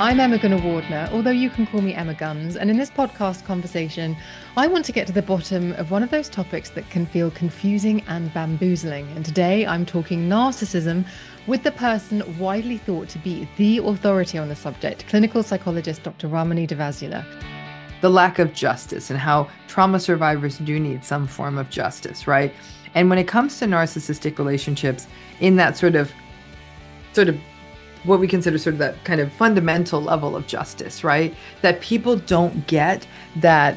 I'm Emma Gunavardhana, although you can call me Emma Guns. And in this podcast conversation, I want to get to the bottom of one of those topics that can feel confusing and bamboozling. And today I'm talking narcissism with the person widely thought to be the authority on the subject, clinical psychologist Dr. Ramani Durvasula. The lack of justice and how trauma survivors do need some form of justice, right? And when it comes to narcissistic relationships, in that sort of sort of what we consider sort of that kind of fundamental level of justice, right? That people don't get that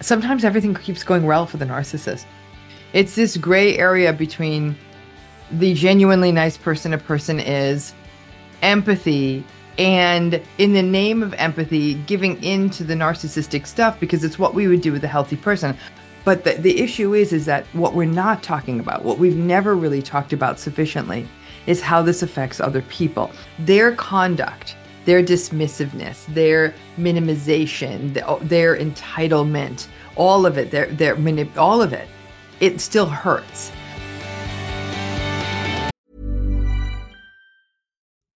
sometimes everything keeps going well for the narcissist. It's this gray area between the genuinely nice person a person is, empathy, and in the name of empathy, giving in to the narcissistic stuff because it's what we would do with a healthy person. But the, the issue is, is that what we're not talking about, what we've never really talked about sufficiently, is how this affects other people. Their conduct, their dismissiveness, their minimization, oh, their entitlement, all of it, their, their all of it, it still hurts.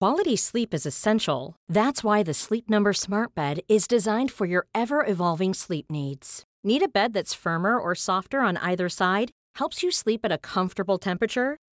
Quality sleep is essential. That's why the Sleep Number Smart Bed is designed for your ever evolving sleep needs. Need a bed that's firmer or softer on either side? Helps you sleep at a comfortable temperature?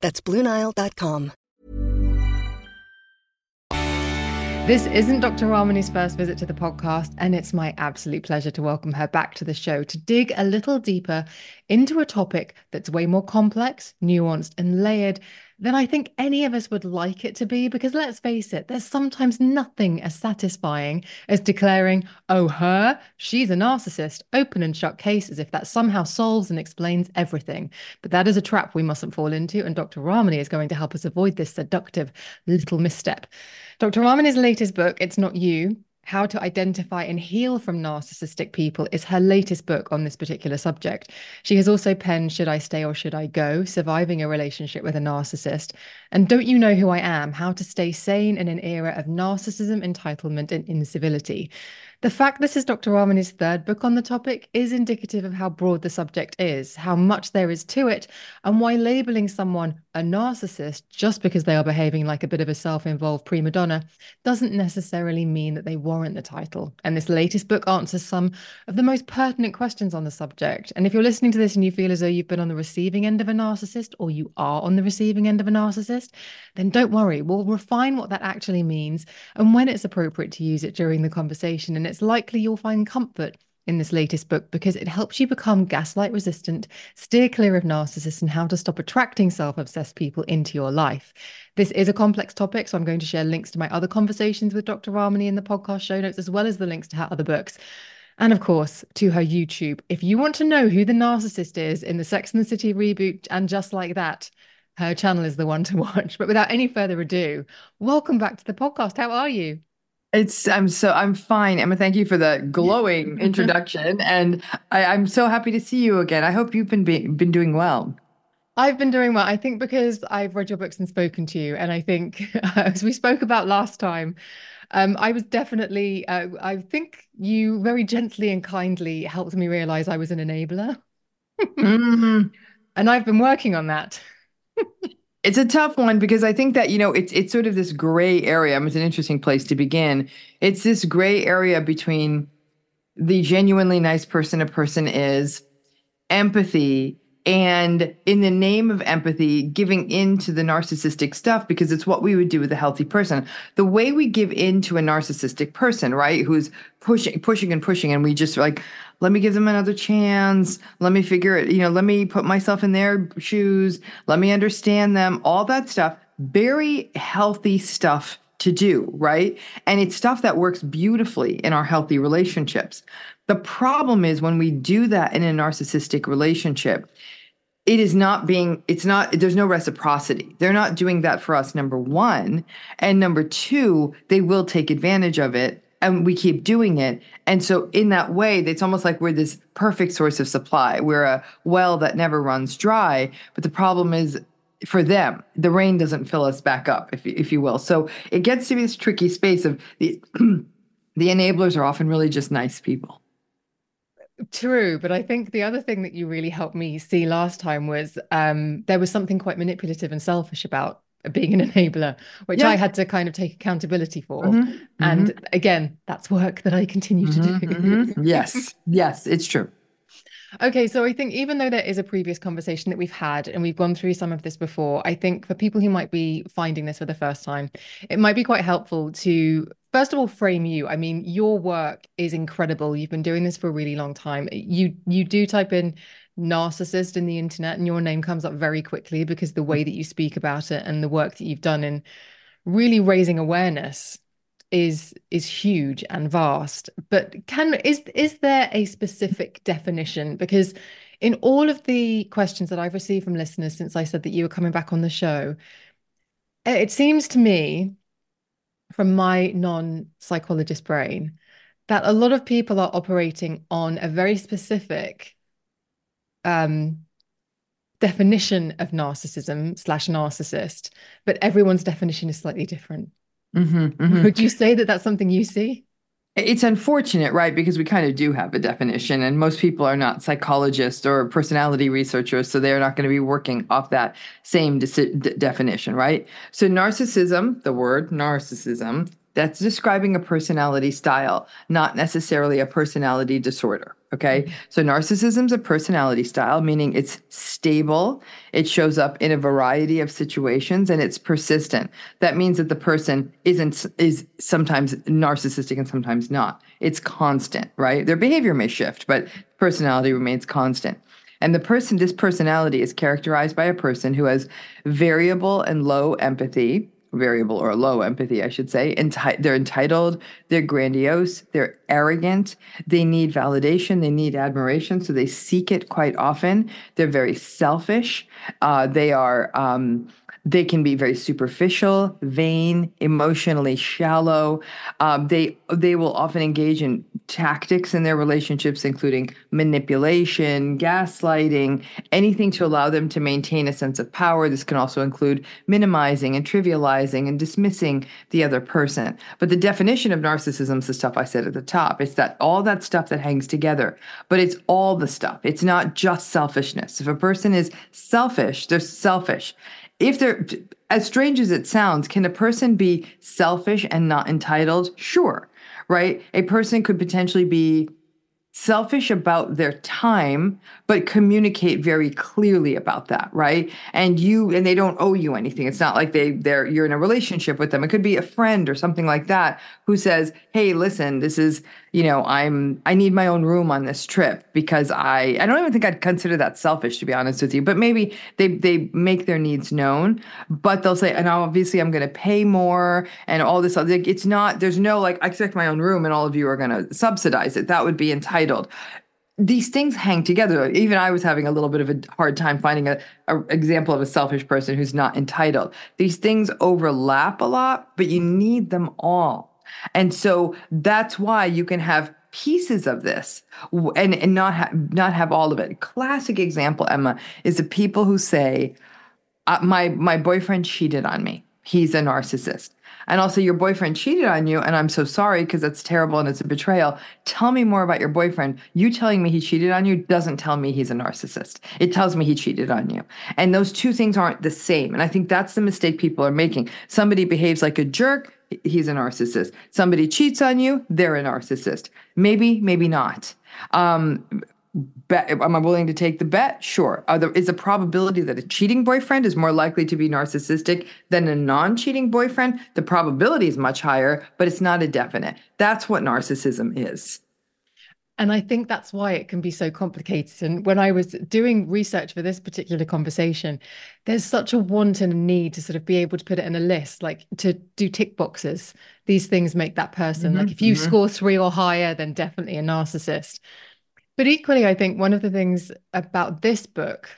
That's BlueNile.com. This isn't Dr. Ramani's first visit to the podcast, and it's my absolute pleasure to welcome her back to the show to dig a little deeper into a topic that's way more complex, nuanced, and layered than I think any of us would like it to be. Because let's face it, there's sometimes nothing as satisfying as declaring, oh, her, she's a narcissist, open and shut case, as if that somehow solves and explains everything. But that is a trap we mustn't fall into. And Dr. Ramani is going to help us avoid this seductive little misstep. Dr. Ramani's latest book, It's Not You, how to Identify and Heal from Narcissistic People is her latest book on this particular subject. She has also penned Should I Stay or Should I Go? Surviving a Relationship with a Narcissist. And Don't You Know Who I Am? How to Stay Sane in an Era of Narcissism, Entitlement, and Incivility. The fact this is Dr. Ramani's third book on the topic is indicative of how broad the subject is, how much there is to it, and why labeling someone a narcissist just because they are behaving like a bit of a self involved prima donna doesn't necessarily mean that they warrant the title. And this latest book answers some of the most pertinent questions on the subject. And if you're listening to this and you feel as though you've been on the receiving end of a narcissist or you are on the receiving end of a narcissist, then don't worry. We'll refine what that actually means and when it's appropriate to use it during the conversation. And it's likely you'll find comfort in this latest book because it helps you become gaslight resistant, steer clear of narcissists, and how to stop attracting self obsessed people into your life. This is a complex topic, so I'm going to share links to my other conversations with Dr. Ramani in the podcast show notes, as well as the links to her other books. And of course, to her YouTube. If you want to know who the narcissist is in the Sex and the City reboot and just like that, her channel is the one to watch. But without any further ado, welcome back to the podcast. How are you? It's I'm so I'm fine, Emma. Thank you for the glowing introduction, and I, am so happy to see you again. I hope you've been be, been doing well. I've been doing well. I think because I've read your books and spoken to you, and I think as we spoke about last time, um, I was definitely. Uh, I think you very gently and kindly helped me realize I was an enabler, mm-hmm. and I've been working on that. It's a tough one because I think that you know it's it's sort of this gray area. I mean, It's an interesting place to begin. It's this gray area between the genuinely nice person a person is, empathy, and in the name of empathy, giving in to the narcissistic stuff because it's what we would do with a healthy person. The way we give in to a narcissistic person, right, who's pushing, pushing, and pushing, and we just like, let me give them another chance. Let me figure it, you know, let me put myself in their shoes. Let me understand them, all that stuff. Very healthy stuff to do, right? And it's stuff that works beautifully in our healthy relationships. The problem is when we do that in a narcissistic relationship, it is not being, it's not, there's no reciprocity. They're not doing that for us, number one. And number two, they will take advantage of it and we keep doing it. And so, in that way, it's almost like we're this perfect source of supply. We're a well that never runs dry. But the problem is, for them, the rain doesn't fill us back up, if if you will. So it gets to be this tricky space of the the enablers are often really just nice people. True, but I think the other thing that you really helped me see last time was um, there was something quite manipulative and selfish about being an enabler, which yeah. I had to kind of take accountability for. Mm-hmm. And mm-hmm. again, that's work that I continue mm-hmm. to do. Mm-hmm. yes, yes, it's true. Okay, so I think even though there is a previous conversation that we've had and we've gone through some of this before, I think for people who might be finding this for the first time, it might be quite helpful to first of all frame you. I mean, your work is incredible. You've been doing this for a really long time. You you do type in narcissist in the internet and your name comes up very quickly because the way that you speak about it and the work that you've done in really raising awareness is is huge and vast but can is is there a specific definition because in all of the questions that I've received from listeners since I said that you were coming back on the show it seems to me from my non-psychologist brain that a lot of people are operating on a very specific um definition of narcissism slash narcissist but everyone's definition is slightly different Mm-hmm, mm-hmm. Would you say that that's something you see? It's unfortunate, right? Because we kind of do have a definition, and most people are not psychologists or personality researchers, so they're not going to be working off that same de- definition, right? So, narcissism, the word narcissism, that's describing a personality style, not necessarily a personality disorder. Okay. Mm-hmm. So narcissism is a personality style, meaning it's stable. It shows up in a variety of situations and it's persistent. That means that the person isn't, is sometimes narcissistic and sometimes not. It's constant, right? Their behavior may shift, but personality remains constant. And the person, this personality is characterized by a person who has variable and low empathy, variable or low empathy, I should say. Enti- they're entitled, they're grandiose, they're arrogant, they need validation, they need admiration, so they seek it quite often. They're very selfish. Uh, they are um, they can be very superficial, vain, emotionally shallow. Um, they they will often engage in tactics in their relationships, including manipulation, gaslighting, anything to allow them to maintain a sense of power. This can also include minimizing and trivializing and dismissing the other person. But the definition of narcissism is the stuff I said at the top. It's that all that stuff that hangs together, but it's all the stuff. It's not just selfishness. If a person is selfish, they're selfish if they're as strange as it sounds, can a person be selfish and not entitled? Sure, right? A person could potentially be selfish about their time but communicate very clearly about that right and you and they don't owe you anything it's not like they they're you're in a relationship with them it could be a friend or something like that who says hey listen this is you know i'm i need my own room on this trip because i i don't even think i'd consider that selfish to be honest with you but maybe they they make their needs known but they'll say and obviously i'm going to pay more and all this other it's not there's no like i expect my own room and all of you are going to subsidize it that would be entitled these things hang together. Even I was having a little bit of a hard time finding a, a, example of a selfish person who's not entitled. These things overlap a lot, but you need them all. And so that's why you can have pieces of this and, and not ha- not have all of it. Classic example, Emma, is the people who say, uh, "My my boyfriend cheated on me. He's a narcissist." And also, your boyfriend cheated on you, and I'm so sorry because that's terrible and it's a betrayal. Tell me more about your boyfriend. You telling me he cheated on you doesn't tell me he's a narcissist. It tells me he cheated on you. And those two things aren't the same. And I think that's the mistake people are making. Somebody behaves like a jerk, he's a narcissist. Somebody cheats on you, they're a narcissist. Maybe, maybe not. Um, bet am I willing to take the bet? Sure. There, is the probability that a cheating boyfriend is more likely to be narcissistic than a non-cheating boyfriend? The probability is much higher, but it's not a definite. That's what narcissism is. And I think that's why it can be so complicated. And when I was doing research for this particular conversation, there's such a want and a need to sort of be able to put it in a list, like to do tick boxes. These things make that person. Mm-hmm, like if you mm-hmm. score three or higher, then definitely a narcissist. But equally, I think one of the things about this book,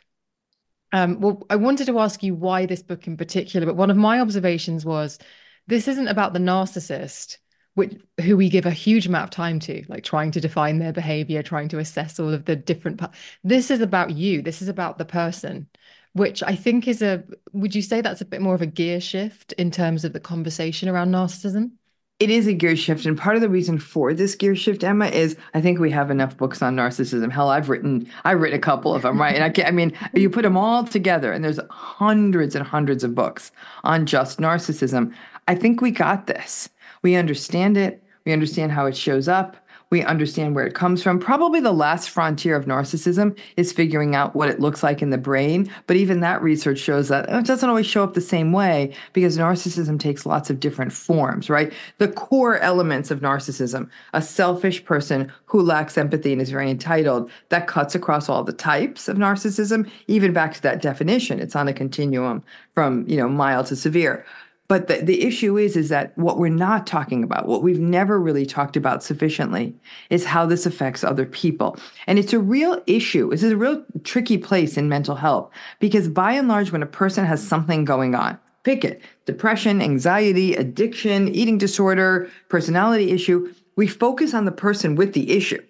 um, well, I wanted to ask you why this book in particular, but one of my observations was this isn't about the narcissist which, who we give a huge amount of time to, like trying to define their behavior, trying to assess all of the different. This is about you. This is about the person, which I think is a. Would you say that's a bit more of a gear shift in terms of the conversation around narcissism? It is a gear shift, and part of the reason for this gear shift, Emma, is I think we have enough books on narcissism. Hell, I've written, I've written a couple of them, right? And I, can, I mean, you put them all together, and there's hundreds and hundreds of books on just narcissism. I think we got this. We understand it, we understand how it shows up, we understand where it comes from. Probably the last frontier of narcissism is figuring out what it looks like in the brain. But even that research shows that it doesn't always show up the same way because narcissism takes lots of different forms, right? The core elements of narcissism a selfish person who lacks empathy and is very entitled that cuts across all the types of narcissism, even back to that definition. It's on a continuum from, you know, mild to severe. But the, the issue is, is that what we're not talking about, what we've never really talked about sufficiently, is how this affects other people. And it's a real issue. This is a real tricky place in mental health because by and large, when a person has something going on, pick it depression, anxiety, addiction, eating disorder, personality issue, we focus on the person with the issue.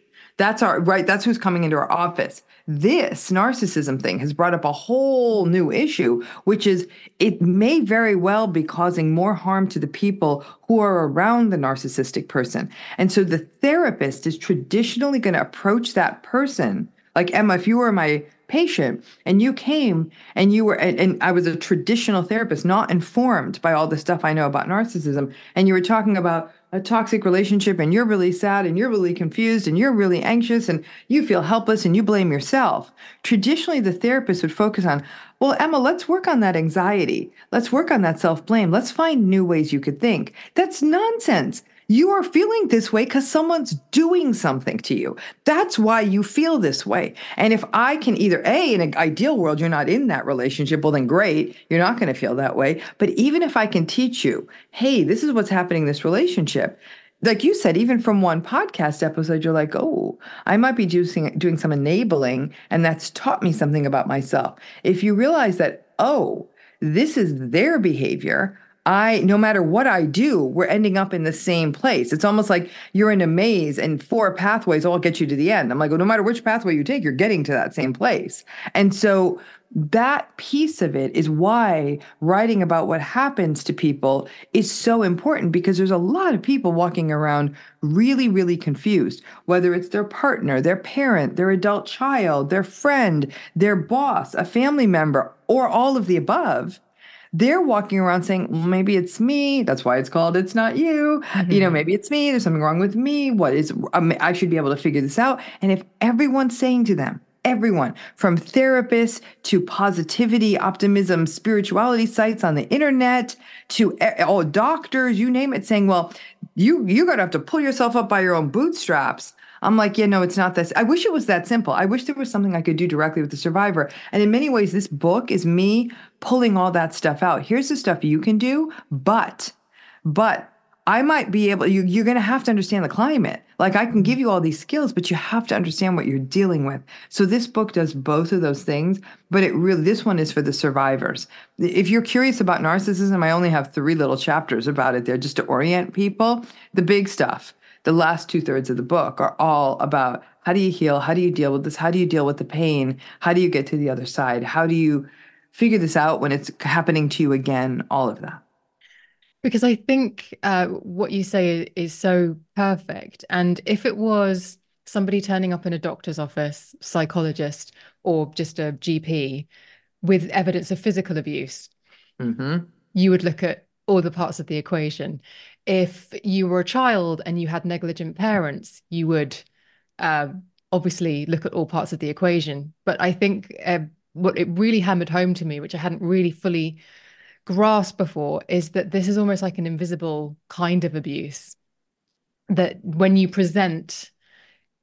That's our right. That's who's coming into our office. This narcissism thing has brought up a whole new issue, which is it may very well be causing more harm to the people who are around the narcissistic person. And so the therapist is traditionally going to approach that person like Emma, if you were my patient and you came and you were and, and, I was a traditional therapist, not informed by all the stuff I know about narcissism, and you were talking about a toxic relationship and you're really sad and you're really confused and you're really anxious and you feel helpless and you blame yourself. Traditionally, the therapist would focus on, well, Emma, let's work on that anxiety. Let's work on that self blame. Let's find new ways you could think. That's nonsense. You are feeling this way because someone's doing something to you. That's why you feel this way. And if I can either, A, in an ideal world, you're not in that relationship, well, then great, you're not going to feel that way. But even if I can teach you, hey, this is what's happening in this relationship, like you said, even from one podcast episode, you're like, oh, I might be doing, doing some enabling, and that's taught me something about myself. If you realize that, oh, this is their behavior, I, no matter what I do, we're ending up in the same place. It's almost like you're in a maze and four pathways all get you to the end. I'm like, well, no matter which pathway you take, you're getting to that same place. And so that piece of it is why writing about what happens to people is so important because there's a lot of people walking around really, really confused, whether it's their partner, their parent, their adult child, their friend, their boss, a family member, or all of the above they're walking around saying, well, maybe it's me. That's why it's called It's Not You. Mm-hmm. You know, mm-hmm. maybe it's me. There's something wrong with me. What is, um, I should be able to figure this out. And if everyone's saying to them, everyone from therapists to positivity, optimism, spirituality sites on the internet to all doctors, you name it, saying, well, you, you're going to have to pull yourself up by your own bootstraps. I'm like, yeah, no, it's not this. I wish it was that simple. I wish there was something I could do directly with the survivor. And in many ways, this book is me pulling all that stuff out. Here's the stuff you can do, but, but I might be able, you, you're going to have to understand the climate. Like I can give mm-hmm. you all these skills, but you have to understand what you're dealing with. So this book does both of those things, but it really, this one is for the survivors. If you're curious about narcissism, I only have three little chapters about it there just to orient people. The big stuff the last two thirds of the book are all about how do you heal? How do you deal with this? How do you deal with the pain? How do you get to the other side? How do you figure this out when it's happening to you again? All of that. Because I think uh, what you say is so perfect. And if it was somebody turning up in a doctor's office, psychologist, or just a GP with evidence of physical abuse, mm-hmm. you would look at all the parts of the equation if you were a child and you had negligent parents, you would uh, obviously look at all parts of the equation. But I think uh, what it really hammered home to me, which I hadn't really fully grasped before, is that this is almost like an invisible kind of abuse. That when you present,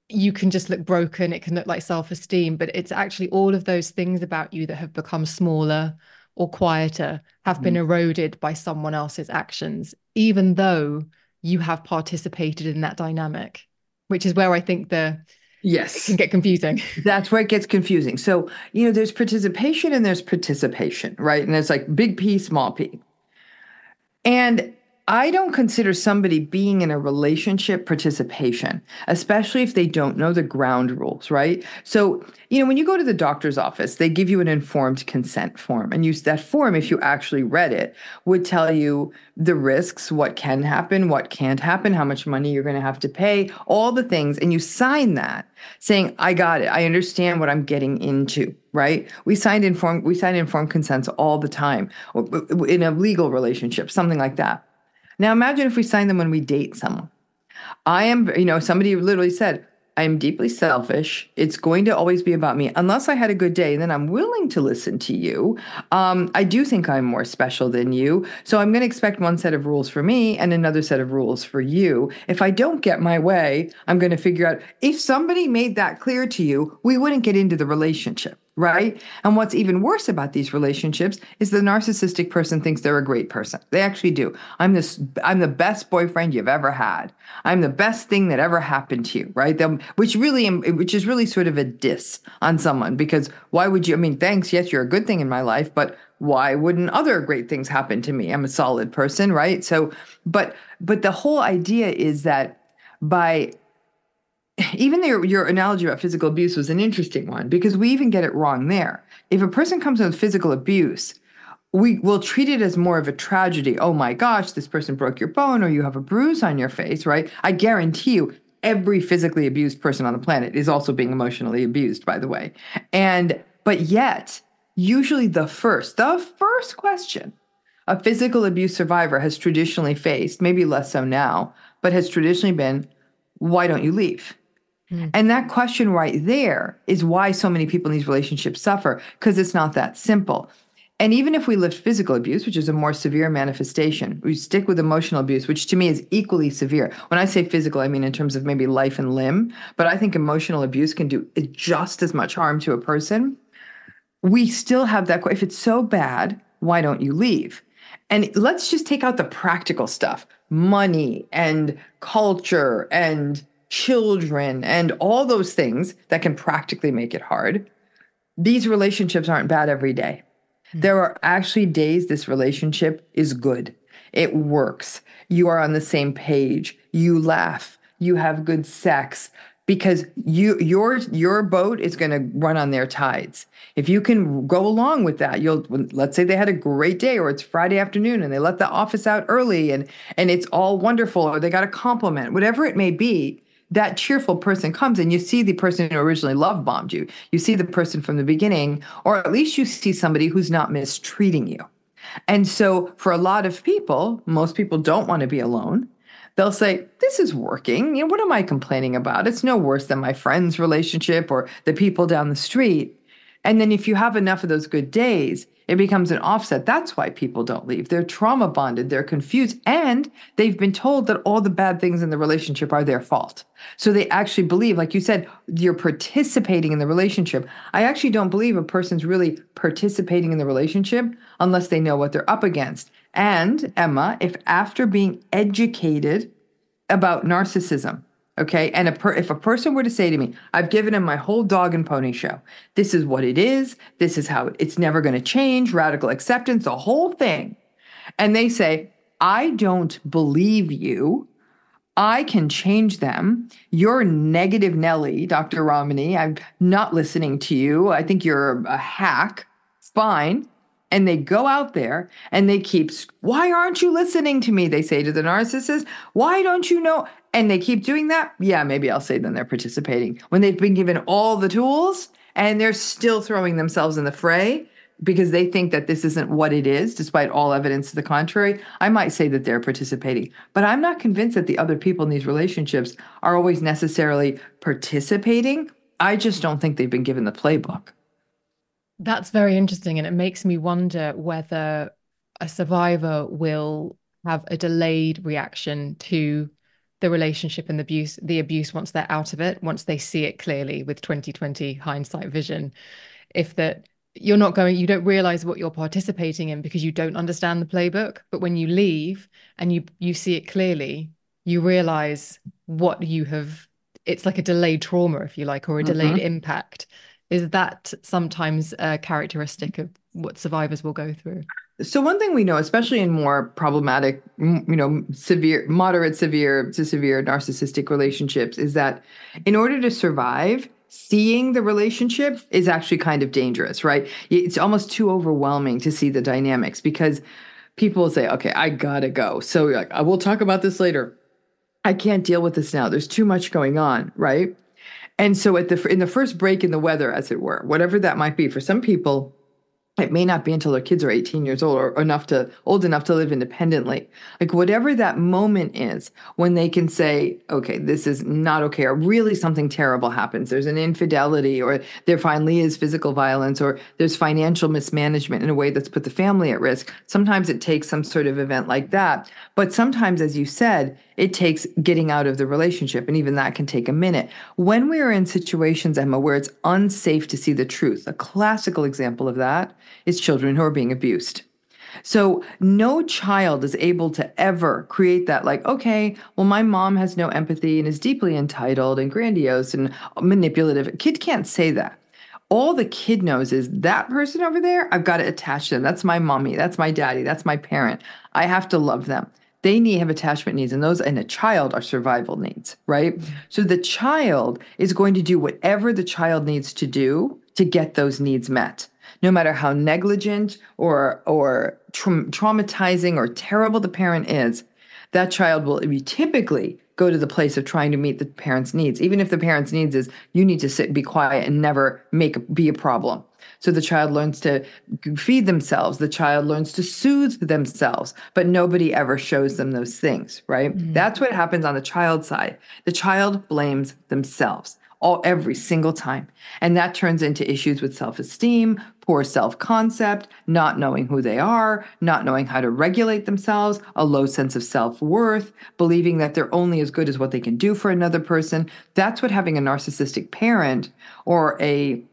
you can just look broken, it can look like self esteem, but it's actually all of those things about you that have become smaller or quieter have mm been eroded by someone else's actions, even though you have participated in that dynamic, which is where I think the Yes. It can get confusing. That's where it gets confusing. So, you know, there's participation and there's participation, right? And it's like big P, small p. And I don't consider somebody being in a relationship participation, especially if they don't know the ground rules, right? So, you know, when you go to the doctor's office, they give you an informed consent form. And use that form, if you actually read it, would tell you the risks, what can happen, what can't happen, how much money you're going to have to pay, all the things. And you sign that saying, I got it. I understand what I'm getting into right? We signed informed we sign informed consents all the time in a legal relationship, something like that. Now imagine if we sign them when we date someone. I am, you know, somebody literally said, I am deeply selfish. It's going to always be about me. Unless I had a good day, then I'm willing to listen to you. Um, I do think I'm more special than you. So I'm going to expect one set of rules for me and another set of rules for you. If I don't get my way, I'm going to figure out if somebody made that clear to you, we wouldn't get into the relationship right? And what's even worse about these relationships is the narcissistic person thinks they're a great person. They actually do. I'm this I'm the best boyfriend you've ever had. I'm the best thing that ever happened to you, right? Them, which really which is really sort of a diss on someone because why would you I mean, thanks, yes, you're a good thing in my life, but why wouldn't other great things happen to me? I'm a solid person, right? So but but the whole idea is that by even your, your analogy about physical abuse was an interesting one because we even get it wrong there. If a person comes with physical abuse, we will treat it as more of a tragedy. Oh my gosh, this person broke your bone or you have a bruise on your face, right? I guarantee you, every physically abused person on the planet is also being emotionally abused, by the way. And, but yet, usually the first, the first question a physical abuse survivor has traditionally faced, maybe less so now, but has traditionally been, why don't you leave? Mm. And that question right there is why so many people in these relationships suffer, because it's not that simple. And even if we lift physical abuse, which is a more severe manifestation, we stick with emotional abuse, which to me is equally severe. When I say physical, I mean in terms of maybe life and limb, but I think emotional abuse can do just as much harm to a person. We still have that. If it's so bad, why don't you leave? And let's just take out the practical stuff money and culture and children, and all those things that can practically make it hard, these relationships aren't bad every day. Mm-hmm. There are actually days this relationship is good. It works. You are on the same page. You laugh. You have good sex because you your your boat is going to run on their tides. If you can go along with that, you'll let's say they had a great day or it's Friday afternoon and they let the office out early and and it's all wonderful or they got a compliment, whatever it may be, that cheerful person comes and you see the person who originally love bombed you. You see the person from the beginning, or at least you see somebody who's not mistreating you. And so, for a lot of people, most people don't want to be alone. They'll say, This is working. You know, what am I complaining about? It's no worse than my friend's relationship or the people down the street. And then, if you have enough of those good days, it becomes an offset. That's why people don't leave. They're trauma bonded, they're confused, and they've been told that all the bad things in the relationship are their fault. So they actually believe, like you said, you're participating in the relationship. I actually don't believe a person's really participating in the relationship unless they know what they're up against. And Emma, if after being educated about narcissism, Okay. And a per- if a person were to say to me, I've given him my whole dog and pony show, this is what it is, this is how it's never going to change, radical acceptance, the whole thing. And they say, I don't believe you. I can change them. You're negative Nelly, Dr. Ramani. I'm not listening to you. I think you're a hack. Fine. And they go out there and they keep, why aren't you listening to me? They say to the narcissist, why don't you know? And they keep doing that, yeah, maybe I'll say then they're participating. When they've been given all the tools and they're still throwing themselves in the fray because they think that this isn't what it is, despite all evidence to the contrary, I might say that they're participating. But I'm not convinced that the other people in these relationships are always necessarily participating I just don't think they've been given the playbook. That's very interesting. And it makes me wonder whether a survivor will have a delayed reaction to the relationship and the abuse, the abuse once they're out of it, once they see it clearly with 2020 hindsight vision. If that you're not going, you don't realize what you're participating in because you don't understand the playbook. But when you leave and you you see it clearly, you realize what you have it's like a delayed trauma if you like or a delayed mm-hmm. impact is that sometimes a characteristic of what survivors will go through so one thing we know especially in more problematic you know severe moderate severe to severe narcissistic relationships is that in order to survive seeing the relationship is actually kind of dangerous right it's almost too overwhelming to see the dynamics because people will say okay i gotta go so like i will talk about this later I can't deal with this now. There's too much going on, right? And so at the in the first break in the weather, as it were, whatever that might be, for some people, it may not be until their kids are 18 years old or enough to old enough to live independently. Like whatever that moment is when they can say okay this is not okay or really something terrible happens. There's an infidelity or there finally is physical violence or there's financial mismanagement in a way that's put the family at risk. Sometimes it takes some sort of event like that. But sometimes as you said it takes getting out of the relationship and even that can take a minute when we are in situations emma where it's unsafe to see the truth a classical example of that is children who are being abused. So no child is able to ever create that, like, okay, well, my mom has no empathy and is deeply entitled and grandiose and manipulative. A kid can't say that. All the kid knows is that person over there, I've got to attach them. That's my mommy. That's my daddy. That's my parent. I have to love them. They need have attachment needs, and those in a child are survival needs, right? Mm-hmm. So the child is going to do whatever the child needs to do to get those needs met no matter how negligent or or tra- traumatizing or terrible the parent is, that child will typically go to the place of trying to meet the parent's needs, even if the parent's needs is you need to sit, and be quiet, and never make be a problem. So the child learns to feed themselves. The child learns to soothe themselves, but nobody ever shows them those things, right? Mm-hmm. That's what happens on the child side. The child blames themselves all every single time. And that turns into issues with self-esteem, poor self-concept, not knowing who they are, not knowing how to regulate themselves, a low sense of self-worth, believing that they're only as good as what they can do for another person. That's what having a narcissistic parent or a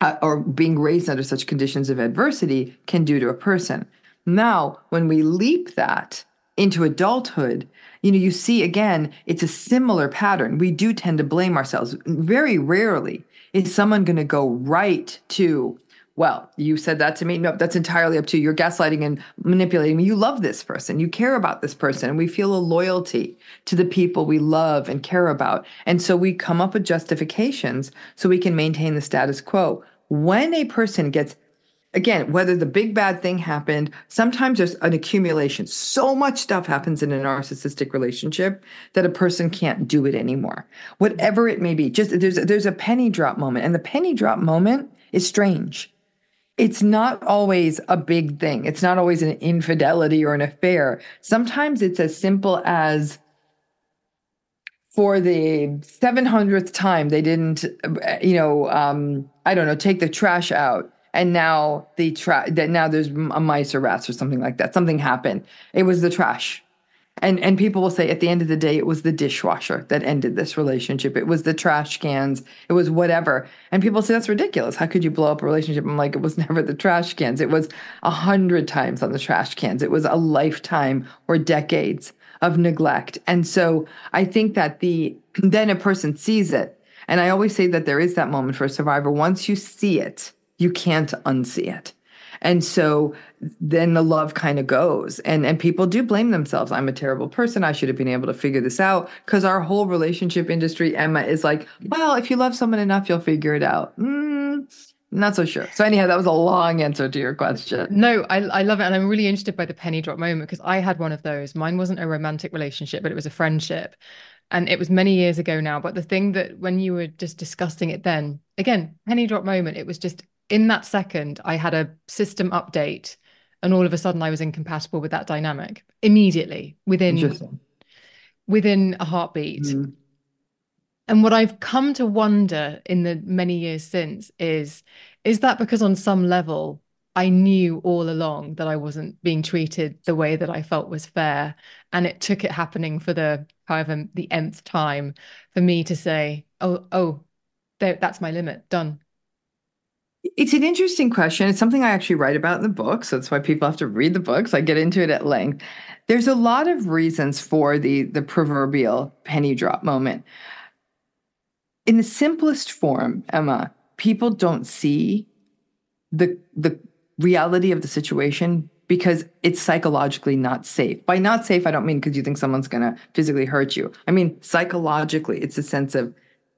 uh, or being raised under such conditions of adversity can do to a person. Now, when we leap that into adulthood, you know, you see again, it's a similar pattern. We do tend to blame ourselves. Very rarely is someone going to go right to, well, you said that to me. No, that's entirely up to you. You're gaslighting and manipulating me. You love this person. You care about this person. And we feel a loyalty to the people we love and care about. And so we come up with justifications so we can maintain the status quo. When a person gets again, whether the big bad thing happened, sometimes there's an accumulation. So much stuff happens in a narcissistic relationship that a person can't do it anymore. Whatever it may be, just there's there's a penny drop moment, and the penny drop moment is strange. It's not always a big thing. It's not always an infidelity or an affair. Sometimes it's as simple as for the 700th time they didn't you know um, i don't know take the trash out. And now the trash that now there's a mice or rats or something like that. Something happened. It was the trash. And and people will say at the end of the day it was the dishwasher that ended this relationship. It was the trash cans. It was whatever. And people say that's ridiculous. How could you blow up a relationship? I'm like it was never the trash cans. It was a hundred times on the trash cans. It was a lifetime or decades of neglect and so i think that the then a person sees it and i always say that there is that moment for a survivor once you see it you can't unsee it. And so then the love kind of goes. And and people do blame themselves. I'm a terrible person. I should have been able to figure this out. Because our whole relationship industry, Emma, is like, well, if you love someone enough, you'll figure it out. Mm, not so sure. So anyhow, that was a long answer to your question. No, I, I love it. And I'm really interested by the penny drop moment because I had one of those. Mine wasn't a romantic relationship, but it was a friendship. And it was many years ago now. But the thing that when you were just discussing it then, again, penny drop moment, it was just in that second, I had a system update, and all of a sudden, I was incompatible with that dynamic immediately within within a heartbeat. Mm. And what I've come to wonder in the many years since is is that because on some level I knew all along that I wasn't being treated the way that I felt was fair. And it took it happening for the however the nth time for me to say, oh, oh, that's my limit. Done. It's an interesting question. It's something I actually write about in the book. So that's why people have to read the books. I get into it at length. There's a lot of reasons for the the proverbial penny drop moment. In the simplest form, Emma, people don't see the the reality of the situation because it's psychologically not safe. By not safe, I don't mean because you think someone's going to physically hurt you. I mean psychologically, it's a sense of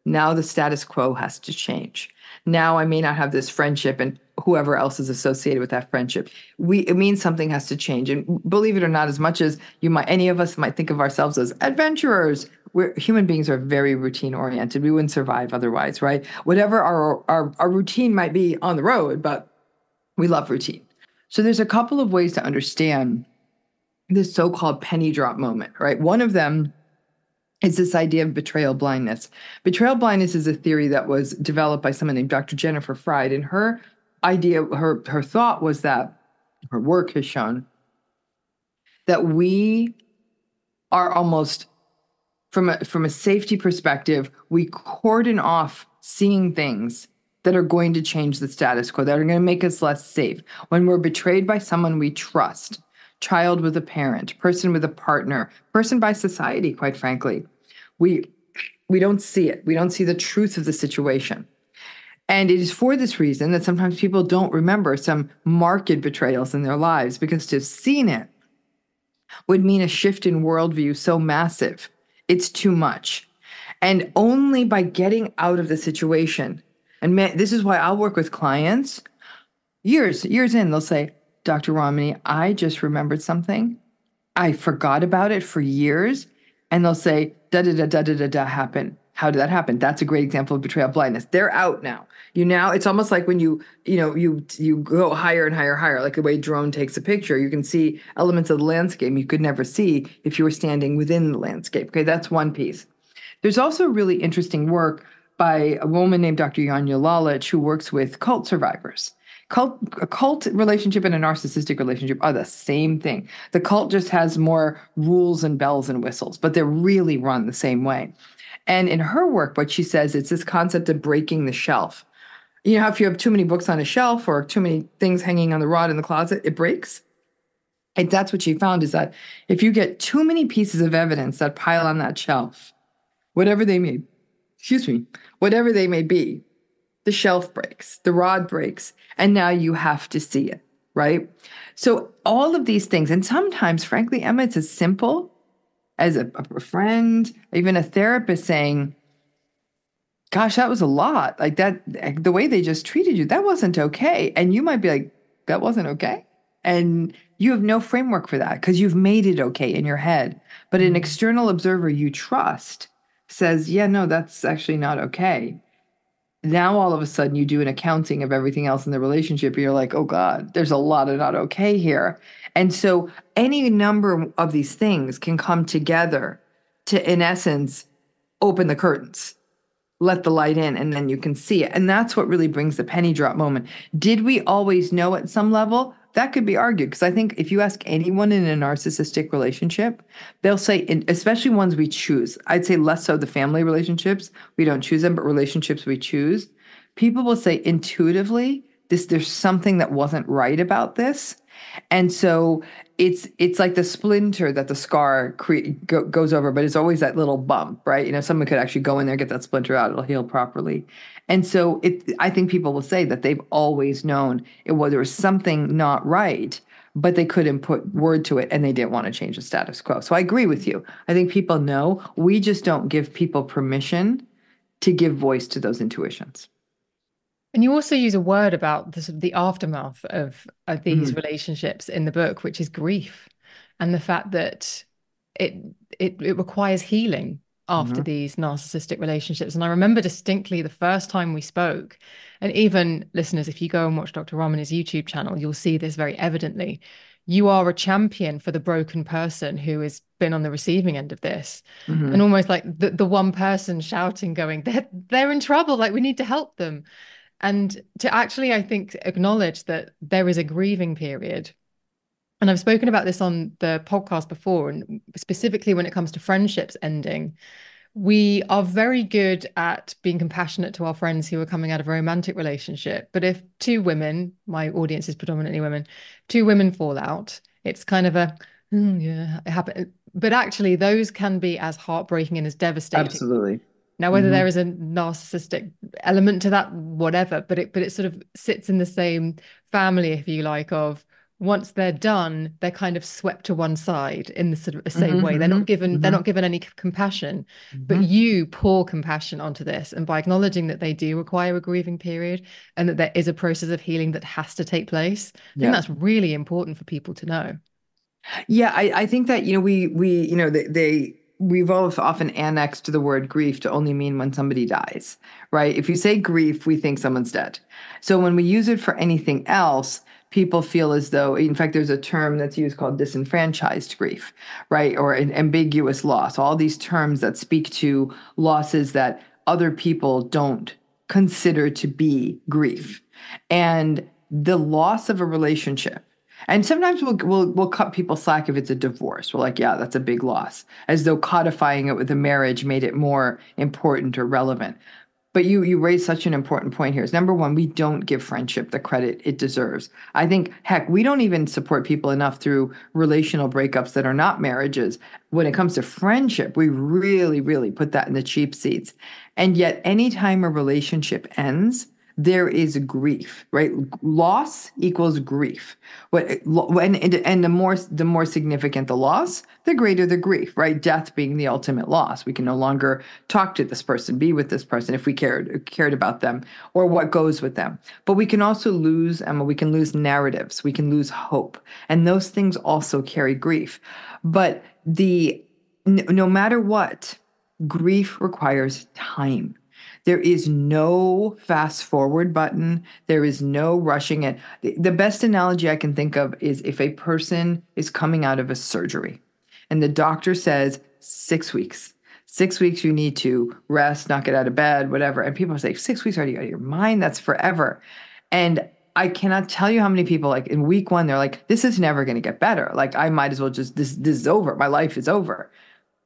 now the status quo has to change. Now I may not have this friendship and whoever else is associated with that friendship. We it means something has to change. And believe it or not, as much as you might any of us might think of ourselves as adventurers, we're human beings are very routine oriented. We wouldn't survive otherwise, right? Whatever our, our our routine might be on the road, but we love routine. So there's a couple of ways to understand this so-called penny drop moment, right? One of them is this idea of betrayal blindness. Betrayal blindness is a theory that was developed by someone named Dr. Jennifer Freyd, and her idea, her her thought was that her work has shown that we are almost from a from a safety perspective, we cordon off seeing things that are going to change the status quo, that are going to make us less safe. When we're betrayed by someone we trust, child with a parent, person with a partner, person by society, quite frankly, we we don't see it. We don't see the truth of the situation. And it is for this reason that sometimes people don't remember some marked betrayals in their lives because to have seen it would mean a shift in worldview so massive. It's too much. And only by getting out of the situation and man, this is why I'll work with clients years, years in, they'll say, Dr. Ramani, I just remembered something. I forgot about it for years. And they'll say, da da da da da da da happen. How did that happen? That's a great example of betrayal blindness. They're out now. You now, it's almost like when you, you know, you you go higher and higher, higher, like the way drone takes a picture. You can see elements of the landscape you could never see if you were standing within the landscape. Okay, that's one piece. There's also really interesting work by a woman named Dr. Janja Lalich, who works with cult survivors. Cult, a cult relationship and a narcissistic relationship are the same thing. The cult just has more rules and bells and whistles, but they're really run the same way. And in her work, what she says, it's this concept of breaking the shelf. You know, if you have too many books on a shelf or too many things hanging on the rod in the closet, it breaks. And that's what she found is that if you get too many pieces of evidence that pile on that shelf, whatever they may excuse me, whatever they may be, the shelf breaks, the rod breaks, and now you have to see it, right? So, all of these things, and sometimes, frankly, Emma, it's as simple as a, a friend, even a therapist saying, Gosh, that was a lot. Like that, the way they just treated you, that wasn't okay. And you might be like, That wasn't okay. And you have no framework for that because you've made it okay in your head. But an mm-hmm. external observer you trust says, yeah, no, that's actually not okay. Now all of a sudden you do an accounting of everything else in the relationship. You're like, oh God, there's a lot of not okay here. And so any number of these things can come together to, in essence, open the curtains, let the light in, and then you can see it. And that's what really brings the penny drop moment. Did we always know at some level? that could be argued because I think if you ask anyone in a narcissistic relationship, they'll say, especially ones we choose, I'd say less so the family relationships, we don't choose them, but relationships we choose, people will say intuitively, this there's something that wasn't right about this. And so it's it's like the splinter that the scar cre- go, goes over, but it's always that little bump, right? You know, someone could actually go in there, get that splinter out, it'll heal properly. And so it, I think people will say that they've always known it was there was something not right, but they couldn't put word to it and they didn't want to change the status quo. So I agree with you. I think people know. We just don't give people permission to give voice to those intuitions. And you also use a word about the, the aftermath of, of these mm-hmm. relationships in the book, which is grief, and the fact that it it, it requires healing after mm-hmm. these narcissistic relationships. And I remember distinctly the first time we spoke, and even listeners, if you go and watch Dr. Ramani's YouTube channel, you'll see this very evidently. you are a champion for the broken person who has been on the receiving end of this Mhm. and almost like the, the one person shouting going they're they're in trouble like we need to help them and to actually i think acknowledge that there is a grieving period and i've spoken about this on the podcast before and specifically when it comes to friendships ending we are very good at being compassionate to our friends who are coming out of a romantic relationship. But if two women, my audience is predominantly women, two women fall out, it's kind of a, "Hmm, yeah, it happened. But actually, those can be as heartbreaking and as devastating. Absolutely. Now, whether Mhm. there is a narcissistic element to that, whatever, but it but it sort of sits in the same family, if you like, of once they're done, they're kind of swept to one side in the sort of the same Mhm, way. They're not mhm, given they're mhm. not given any compassion, but Mhm. you pour compassion onto this. And by acknowledging that they do require a grieving period and that there is a process of healing that has to take place, I think that's really important for people to know. Yeah, I, I think that you know we we you know they, they we've often annexed the word grief to only mean when somebody dies, right? If you say grief, we think someone's dead. So when we use it for anything else, people feel as though, in fact, there's a term that's used called disenfranchised grief, right? Or an ambiguous loss. All these terms that speak to losses that other people don't consider to be grief, and the loss of a relationship and sometimes we'll, we'll we'll cut people slack if it's a divorce. We're like, yeah, that's a big loss, as though codifying it with a marriage made it more important or relevant. But you you raise such an important point here. Is number one, we don't give friendship the credit it deserves. I think, heck, we don't even support people enough through relational breakups that are not marriages. When it comes to friendship, we really, really put that in the cheap seats. And yet, anytime a relationship ends, there is grief, right? Loss equals grief. What when and, the more the more significant the loss, the greater the grief, right? Death being the ultimate loss. We can no longer talk to this person, be with this person if we cared cared about them or what goes with them. But we can also lose, Emma, we can lose narratives, we can lose hope. And those things also carry grief. But the no matter what, grief requires time. There is no fast forward button. There is no rushing it. The, best analogy I can think of is if a person is coming out of a surgery and the doctor says six weeks. Six weeks you need to rest, not get out of bed, whatever. And people say, six weeks, you out of your mind? That's forever. And I cannot tell you how many people like in week one, they're like, this is never going to get better. Like I might as well just this this is over. My life is over.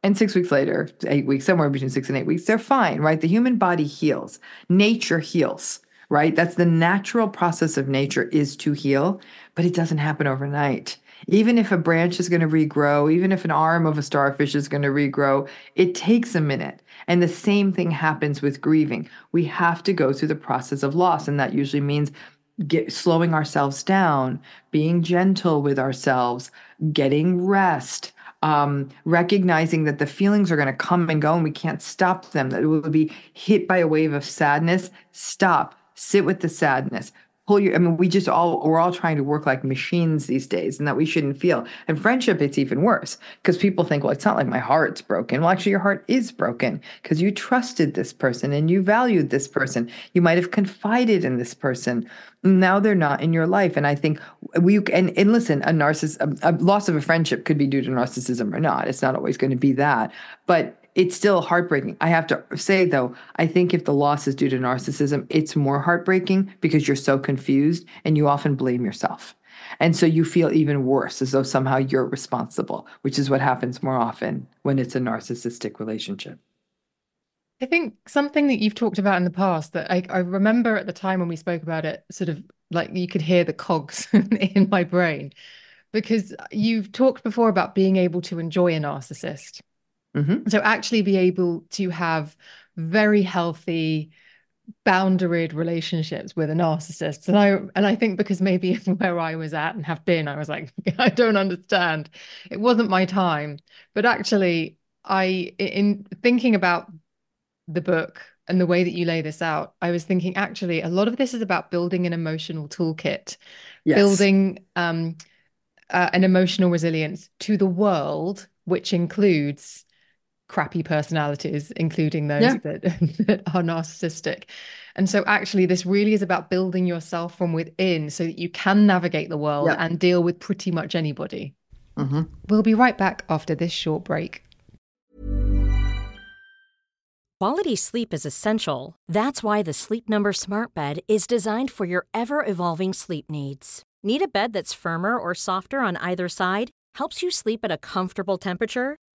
And six weeks later, eight weeks, somewhere between six and eight weeks, they're fine, right? The human body heals. Nature heals, right? That's the natural process of nature is to heal, but it doesn't happen overnight. Even if a branch is going to regrow, even if an arm of a starfish is going to regrow, it takes a minute. And the same thing happens with grieving. We have to go through the process of loss, and that usually means get slowing ourselves down, being gentle with ourselves, getting rest, um, recognizing that the feelings are going to come and go and we can't stop them, that it will be hit by a wave of sadness. Stop, sit with the sadness. Pull your, I mean, we just all, we're all trying to work like machines these days and that we shouldn't feel. And friendship, it's even worse because people think, well, it's not like my heart's broken. Well, actually, your heart is broken because you trusted this person and you valued this person. You might have confided in this person. Now they're not in your life. And I think we, and, and listen, a narciss, a, a loss of a friendship could be due to narcissism or not. It's not always going to be that. But it's still heartbreaking. I have to say though, I think if the loss is due to narcissism, it's more heartbreaking because you're so confused and you often blame yourself. And so you feel even worse as though somehow you're responsible, which is what happens more often when it's a narcissistic relationship. I think something that you've talked about in the past that I, I remember at the time when we spoke about it, sort of like you could hear the cogs in my brain, because you've talked before about being able to enjoy a narcissist. Mm-hmm. So actually be able to have very healthy, boundaried relationships with a narcissist. And I and I think because maybe where I was at and have been, I was like, I don't understand. It wasn't my time. But actually, I in thinking about the book and the way that you lay this out, I was thinking actually a lot of this is about building an emotional toolkit, Yes. building um, uh, an emotional resilience to the world, which includes crappy personalities, including those Yeah. that, that are narcissistic. And so, actually, this really is about building yourself from within so that you can navigate the world Yeah. and deal with pretty much anybody. hmm We'll be right back after this short break. Quality sleep is essential. That's why the Sleep Number Smart Bed is designed for your ever evolving sleep needs. Need a bed that's firmer or softer on either side? Helps you sleep at a comfortable temperature?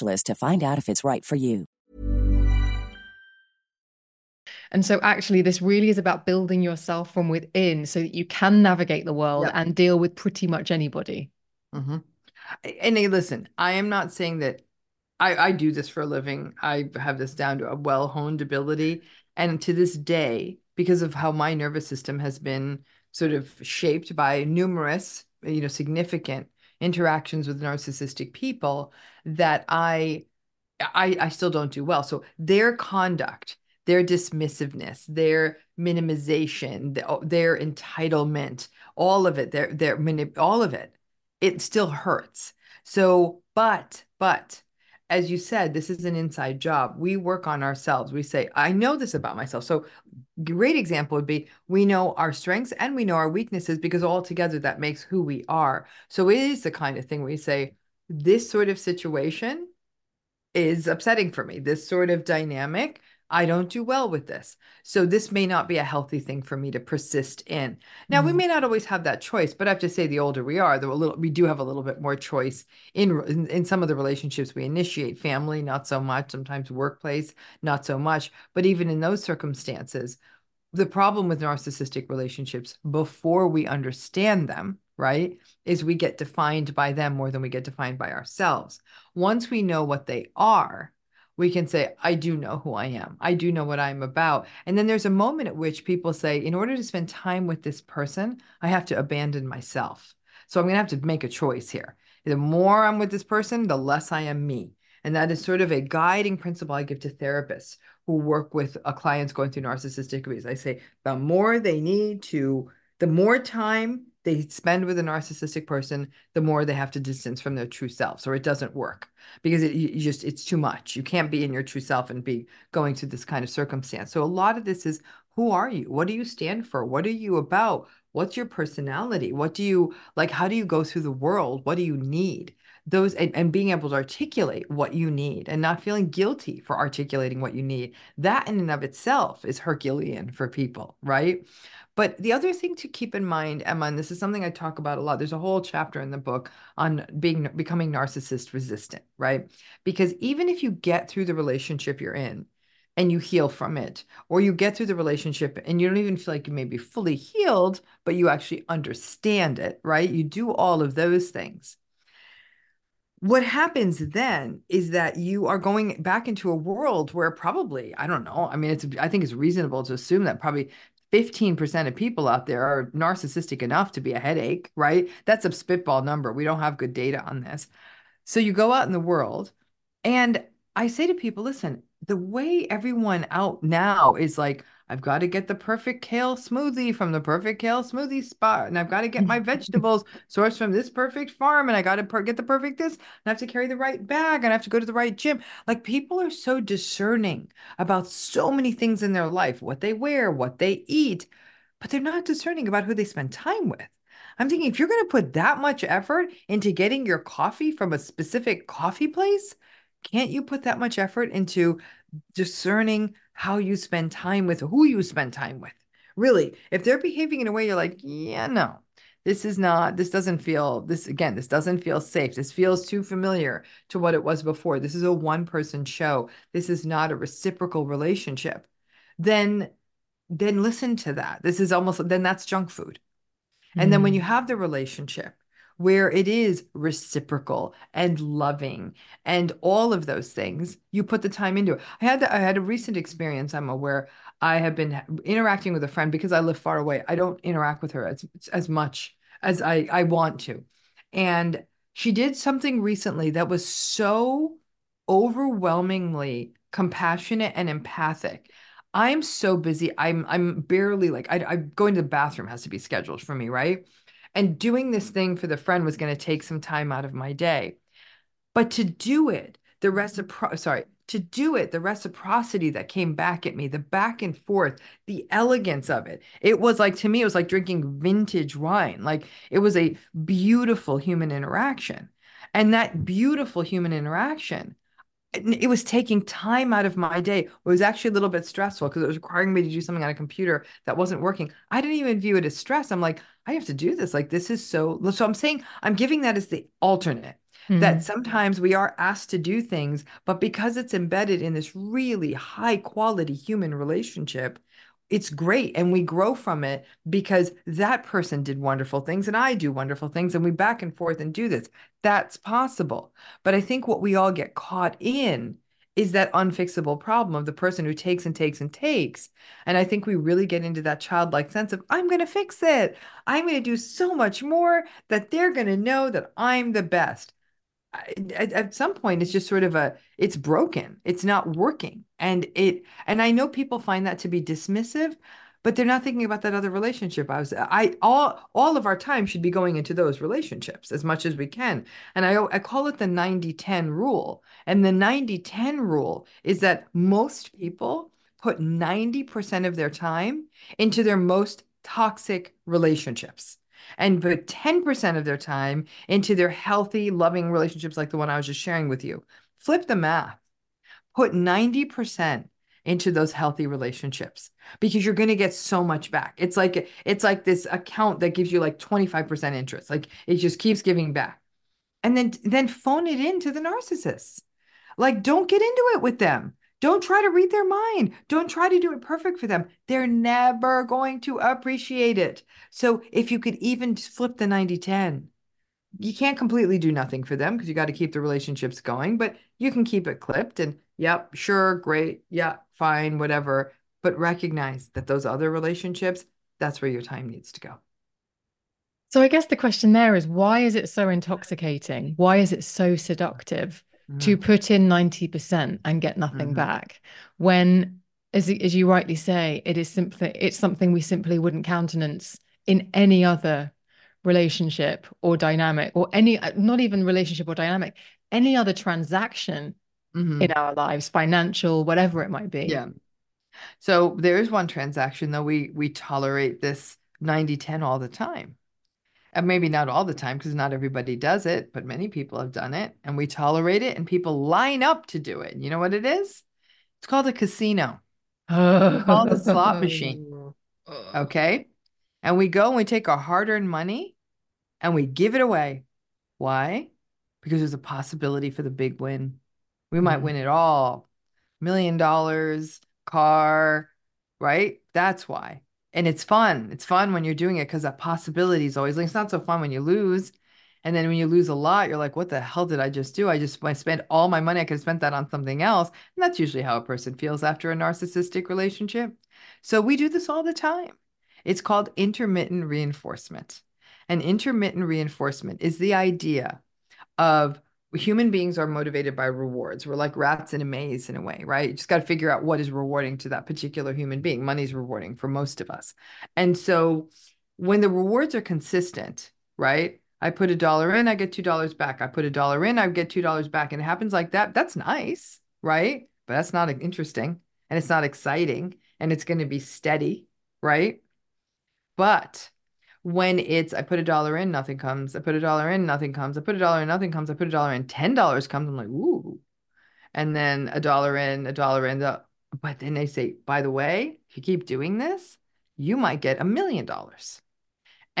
to find out if it's right for you. And so, actually, this really is about building yourself from within so that you can navigate the world Yeah. and deal with pretty much anybody. hmm And hey, listen, I am not saying that I, I do this for a living. I have this down to a well honed ability. And to this day, because of how my nervous system has been sort of shaped by numerous, you know, significant interactions with narcissistic people, that I I, I still don't do well. So their conduct, their dismissiveness, their minimization, oh, their entitlement, all of it, their their all of it, it still hurts. So, but but as you said, this is an inside job. We work on ourselves. We say, I know this about myself. So, great example would be we know our strengths and we know our weaknesses because all together that makes who we are. So, it is the kind of thing where you say, this sort of situation is upsetting for me. This sort of dynamic, I don't do well with this. So this may not be a healthy thing for me to persist in. Now, we Mhm. may not always have that choice, but I have to say the older we are, the a little we do have a little bit more choice in, in in some of the relationships we initiate, family, not so much, sometimes workplace, not so much. But even in those circumstances, the problem with narcissistic relationships before we understand them, right, is we get defined by them more than we get defined by ourselves. Once we know what they are, we can say, I do know who I am. I do know what I'm about. And then there's a moment at which people say, in order to spend time with this person, I have to abandon myself. So I'm going to have to make a choice here. The more I'm with this person, the less I am me. And that is sort of a guiding principle I give to therapists who work with a clients going through narcissistic abuse. I say the more they need to, the more time they spend with a narcissistic person, the more they have to distance from their true selves, or it doesn't work because it you just it's too much. You can't be in your true self and be going through this kind of circumstance. So a lot of this is who are you? What do you stand for? What are you about? What's your personality? What do you like? How do you go through the world? What do you need? Those and, and being able to articulate what you need and not feeling guilty for articulating what you need. That in and of itself is Herculean for people, right? But the other thing to keep in mind, Emma, and this is something I talk about a lot. There's a whole chapter in the book on being becoming narcissist resistant, right? Because even if you get through the relationship you're in and you heal from it, or you get through the relationship and you don't even feel like you may be fully healed, but you actually understand it, right? You do all of those things. What happens then is that you are going back into a world where probably, I don't know, I mean, it's I think it's reasonable to assume that probably 15% of people out there are narcissistic enough to be a headache, right? That's a spitball number. We don't have good data on this. So you go out in the world, and I say to people, listen, the way everyone out now is like, I've got to get the perfect kale smoothie from the perfect kale smoothie spot. And I've got to get my vegetables sourced from this perfect farm. And I got to per- get the perfect this. And I have to carry the right bag. And I have to go to the right gym. Like people are so discerning about so many things in their life what they wear, what they eat, but they're not discerning about who they spend time with. I'm thinking if you're going to put that much effort into getting your coffee from a specific coffee place, can't you put that much effort into discerning how you spend time with who you spend time with? Really, if they're behaving in a way you're like, yeah, no, this is not, this doesn't feel, this again, this doesn't feel safe. This feels too familiar to what it was before. This is a one person show. This is not a reciprocal relationship. Then, then listen to that. This is almost, then that's junk food and then when you mm. have the relationship where it is reciprocal and loving and all of those things, you put the time into it. I had the, I had a recent experience, Emma, where I have been interacting with a friend because I live far away. I don't interact with her as as much as I I want to. And she did something recently that was so overwhelmingly compassionate and empathic I'm so busy. I'm I'm barely like I, I going to the bathroom has to be scheduled for me, right? And doing this thing for the friend was going to take some time out of my day. But to do it, the recipro sorry, to do it, the reciprocity that came back at me, the back and forth, the elegance of it. It was like to me, it was like drinking vintage wine. Like it was a beautiful human interaction. And that beautiful human interaction it was taking time out of my day. It was actually a little bit stressful because it was requiring me to do something on a computer that wasn't working. I didn't even view it as stress. I'm like, I have to do this. Like, this is so. So I'm saying I'm giving that as the alternate. Mm-hmm. That sometimes we are asked to do things, but because it's embedded in this really high quality human relationship, it's great and we grow from it because that person did wonderful things and I do wonderful things and we back and forth and do this. That's possible. But I think what we all get caught in is that unfixable problem of the person who takes and takes and takes. And I think we really get into that childlike sense of, I'm going to fix it. I'm going to do so much more that they're going to know that I'm the best at, at some point it's just sort of a it's broken. It's not working. And it and i know people find that to be dismissive but they're not thinking about that other relationship. I was i all all of our time should be going into those relationships as much as we can. And i i call it the 90 10 rule. And the 90 10 rule is that most people put 90% of their time into their most toxic relationships and put 10% of their time into their healthy, loving relationships like the one I was just sharing with you. Flip the math. Put 90% into those healthy relationships because you're going to get so much back. It's like it's like this account that gives you like 25% interest. Like it just keeps giving back. And then then phone it in to the narcissists. Like don't get into it with them. Don't try to read their mind. Don't try to do it perfect for them. They're never going to appreciate it. So if you could even flip the 90 10, you can't completely do nothing for them because you got to keep the relationships going, but you can keep it clipped and, yep, sure, great, yeah, fine, whatever. But recognize that those other relationships, that's where your time needs to go. So I guess the question there is why is it so intoxicating? Why is it so seductive? To mm. put in 90% and get nothing mm-hmm. back when as, as you rightly say it is simply it's something we simply wouldn't countenance in any other relationship or dynamic or any not even relationship or dynamic any other transaction mm-hmm. in our lives financial whatever it might be yeah so there is one transaction though we we tolerate this 90 10 all the time and maybe not all the time because not everybody does it, but many people have done it and we tolerate it and people line up to do it. You know what it is? It's called a casino. It's called a slot machine. Okay. And we go and we take our hard earned money and we give it away. Why? Because there's a possibility for the big win. We might mm. win it all million dollars, car, right? That's why and it's fun. It's fun when you're doing it because that possibility is always like it's not so fun when you lose. And then when you lose a lot, you're like, what the hell did I just do? I just I spent all my money. I could have spent that on something else. And that's usually how a person feels after a narcissistic relationship. So we do this all the time. It's called intermittent reinforcement. And intermittent reinforcement is the idea of human beings are motivated by rewards. We're like rats in a maze in a way, right? You just got to figure out what is rewarding to that particular human being. Money's rewarding for most of us. And so when the rewards are consistent, right? I put a dollar in, I get $2 back. I put a dollar in, I get $2 back. And it happens like that. That's nice, right? But that's not interesting and it's not exciting and it's going to be steady, right? But when it's I put a dollar in, nothing comes. I put a dollar in, nothing comes. I put a dollar in, nothing comes. I put a dollar in, ten dollars comes. I'm like, ooh. And then a dollar in, a dollar in. The, but then they say, by the way, if you keep doing this, you might get a million dollars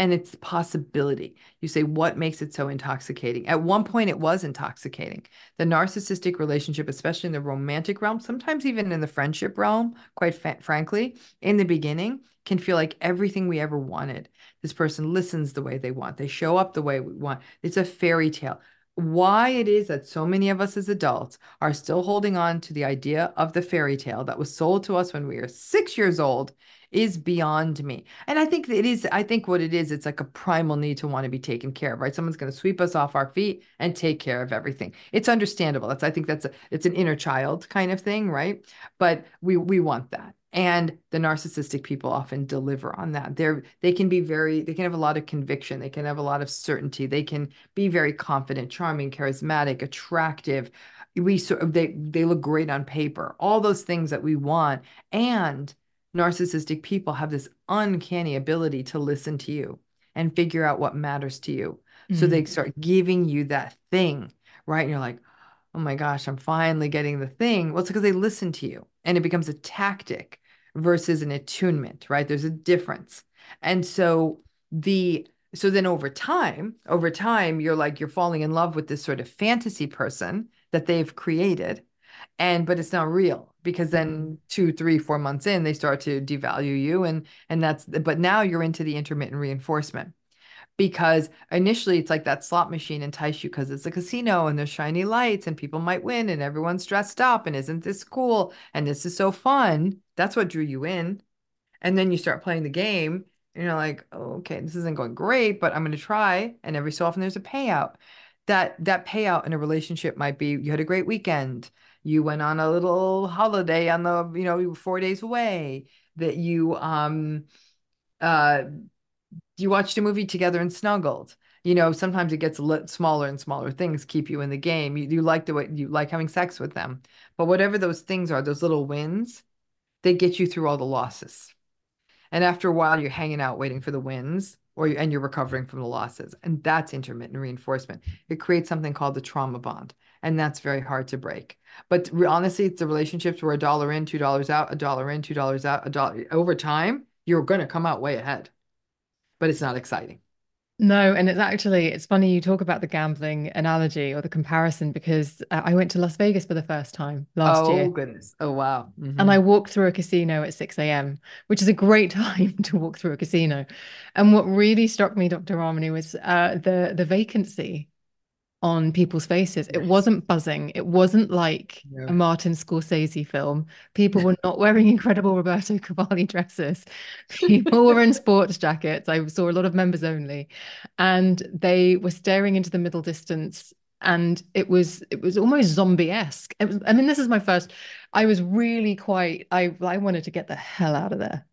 and it's possibility. You say, what makes it so intoxicating? At one point, it was intoxicating. The narcissistic relationship, especially in the romantic realm, sometimes even in the friendship realm, quite fa- frankly, in the beginning, can feel like everything we ever wanted. This person listens the way they want, they show up the way we want. It's a fairy tale. Why it is that so many of us as adults are still holding on to the idea of the fairy tale that was sold to us when we were six years old is beyond me. And I think it is, I think what it is, it's like a primal need to want to be taken care of, right? Someone's going to sweep us off our feet and take care of everything. It's understandable. That's, I think that's, a, it's an inner child kind of thing, right? But we, we want that. And the narcissistic people often deliver on that. They're, they can be very, they can have a lot of conviction. They can have a lot of certainty. They can be very confident, charming, charismatic, attractive. We sort of, they, they look great on paper, all those things that we want. And narcissistic people have this uncanny ability to listen to you and figure out what matters to you. Mm-hmm. So they mm. start giving you that thing, right? And you're like, oh my gosh, I'm finally getting the thing. Well, it's because they listen to you and it becomes a tactic versus an attunement, right? There's a difference. And so the so then over time, over time, you're like you're falling in love with this sort of fantasy person that they've created and but it's not real because then two three four months in they start to devalue you and and that's but now you're into the intermittent reinforcement because initially it's like that slot machine entice you because it's a casino and there's shiny lights and people might win and everyone's dressed up and isn't this cool and this is so fun. That's what drew you in. And then you start playing the game and you're like oh, okay this isn't going great but i'm going to try. And every so often there's a payout. That that payout in a relationship might be you had a great weekend. You went on a little holiday on the you know you were four days away. That you um uh you watched a movie together and snuggled. You know sometimes it gets little smaller and smaller things keep you in the game. You, you like the way you like having sex with them. But whatever those things are those little wins they get you through all the losses. And after a while you're hanging out waiting for the wins or you, and you're recovering from the losses. And that's intermittent reinforcement. It creates something called the trauma bond and that's very hard to break. But honestly it's the relationships where a dollar in two dollars out a dollar in two dollars out a dollar over time you're going to come out way ahead but it's not exciting no, and it's actually it's funny you talk about the gambling analogy or the comparison because uh, I went to Las Vegas for the first time last oh, year. Oh goodness! Oh wow! Mm-hmm. And I walked through a casino at six a.m., which is a great time to walk through a casino. And what really struck me, Dr. Ramani, was uh, the the vacancy on people's faces. It wasn't buzzing. It wasn't like a Martin Scorsese film. People were not wearing incredible Roberto Cavalli dresses. People were in sports jackets. I saw a lot of members only. And they were staring into the middle distance. And it was it was almost zombie-esque. It was, I mean, this is my first. I was really quite I I wanted to get the hell out of there.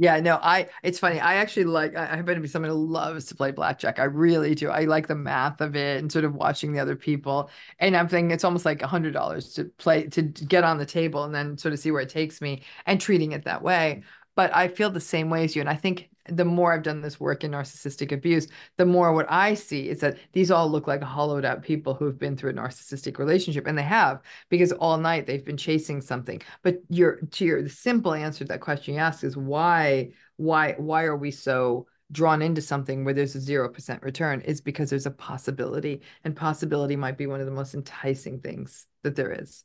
Yeah, no, I it's funny. I actually like I happen to be someone who loves to play blackjack. I really do. I like the math of it and sort of watching the other people. And I'm thinking it's almost like a hundred dollars to play to get on the table and then sort of see where it takes me and treating it that way. But I feel the same way as you. And I think the more I've done this work in narcissistic abuse, the more what I see is that these all look like hollowed out people who have been through a narcissistic relationship, and they have because all night they've been chasing something. But your to your the simple answer to that question you ask is why why why are we so drawn into something where there's a zero percent return? Is because there's a possibility, and possibility might be one of the most enticing things that there is.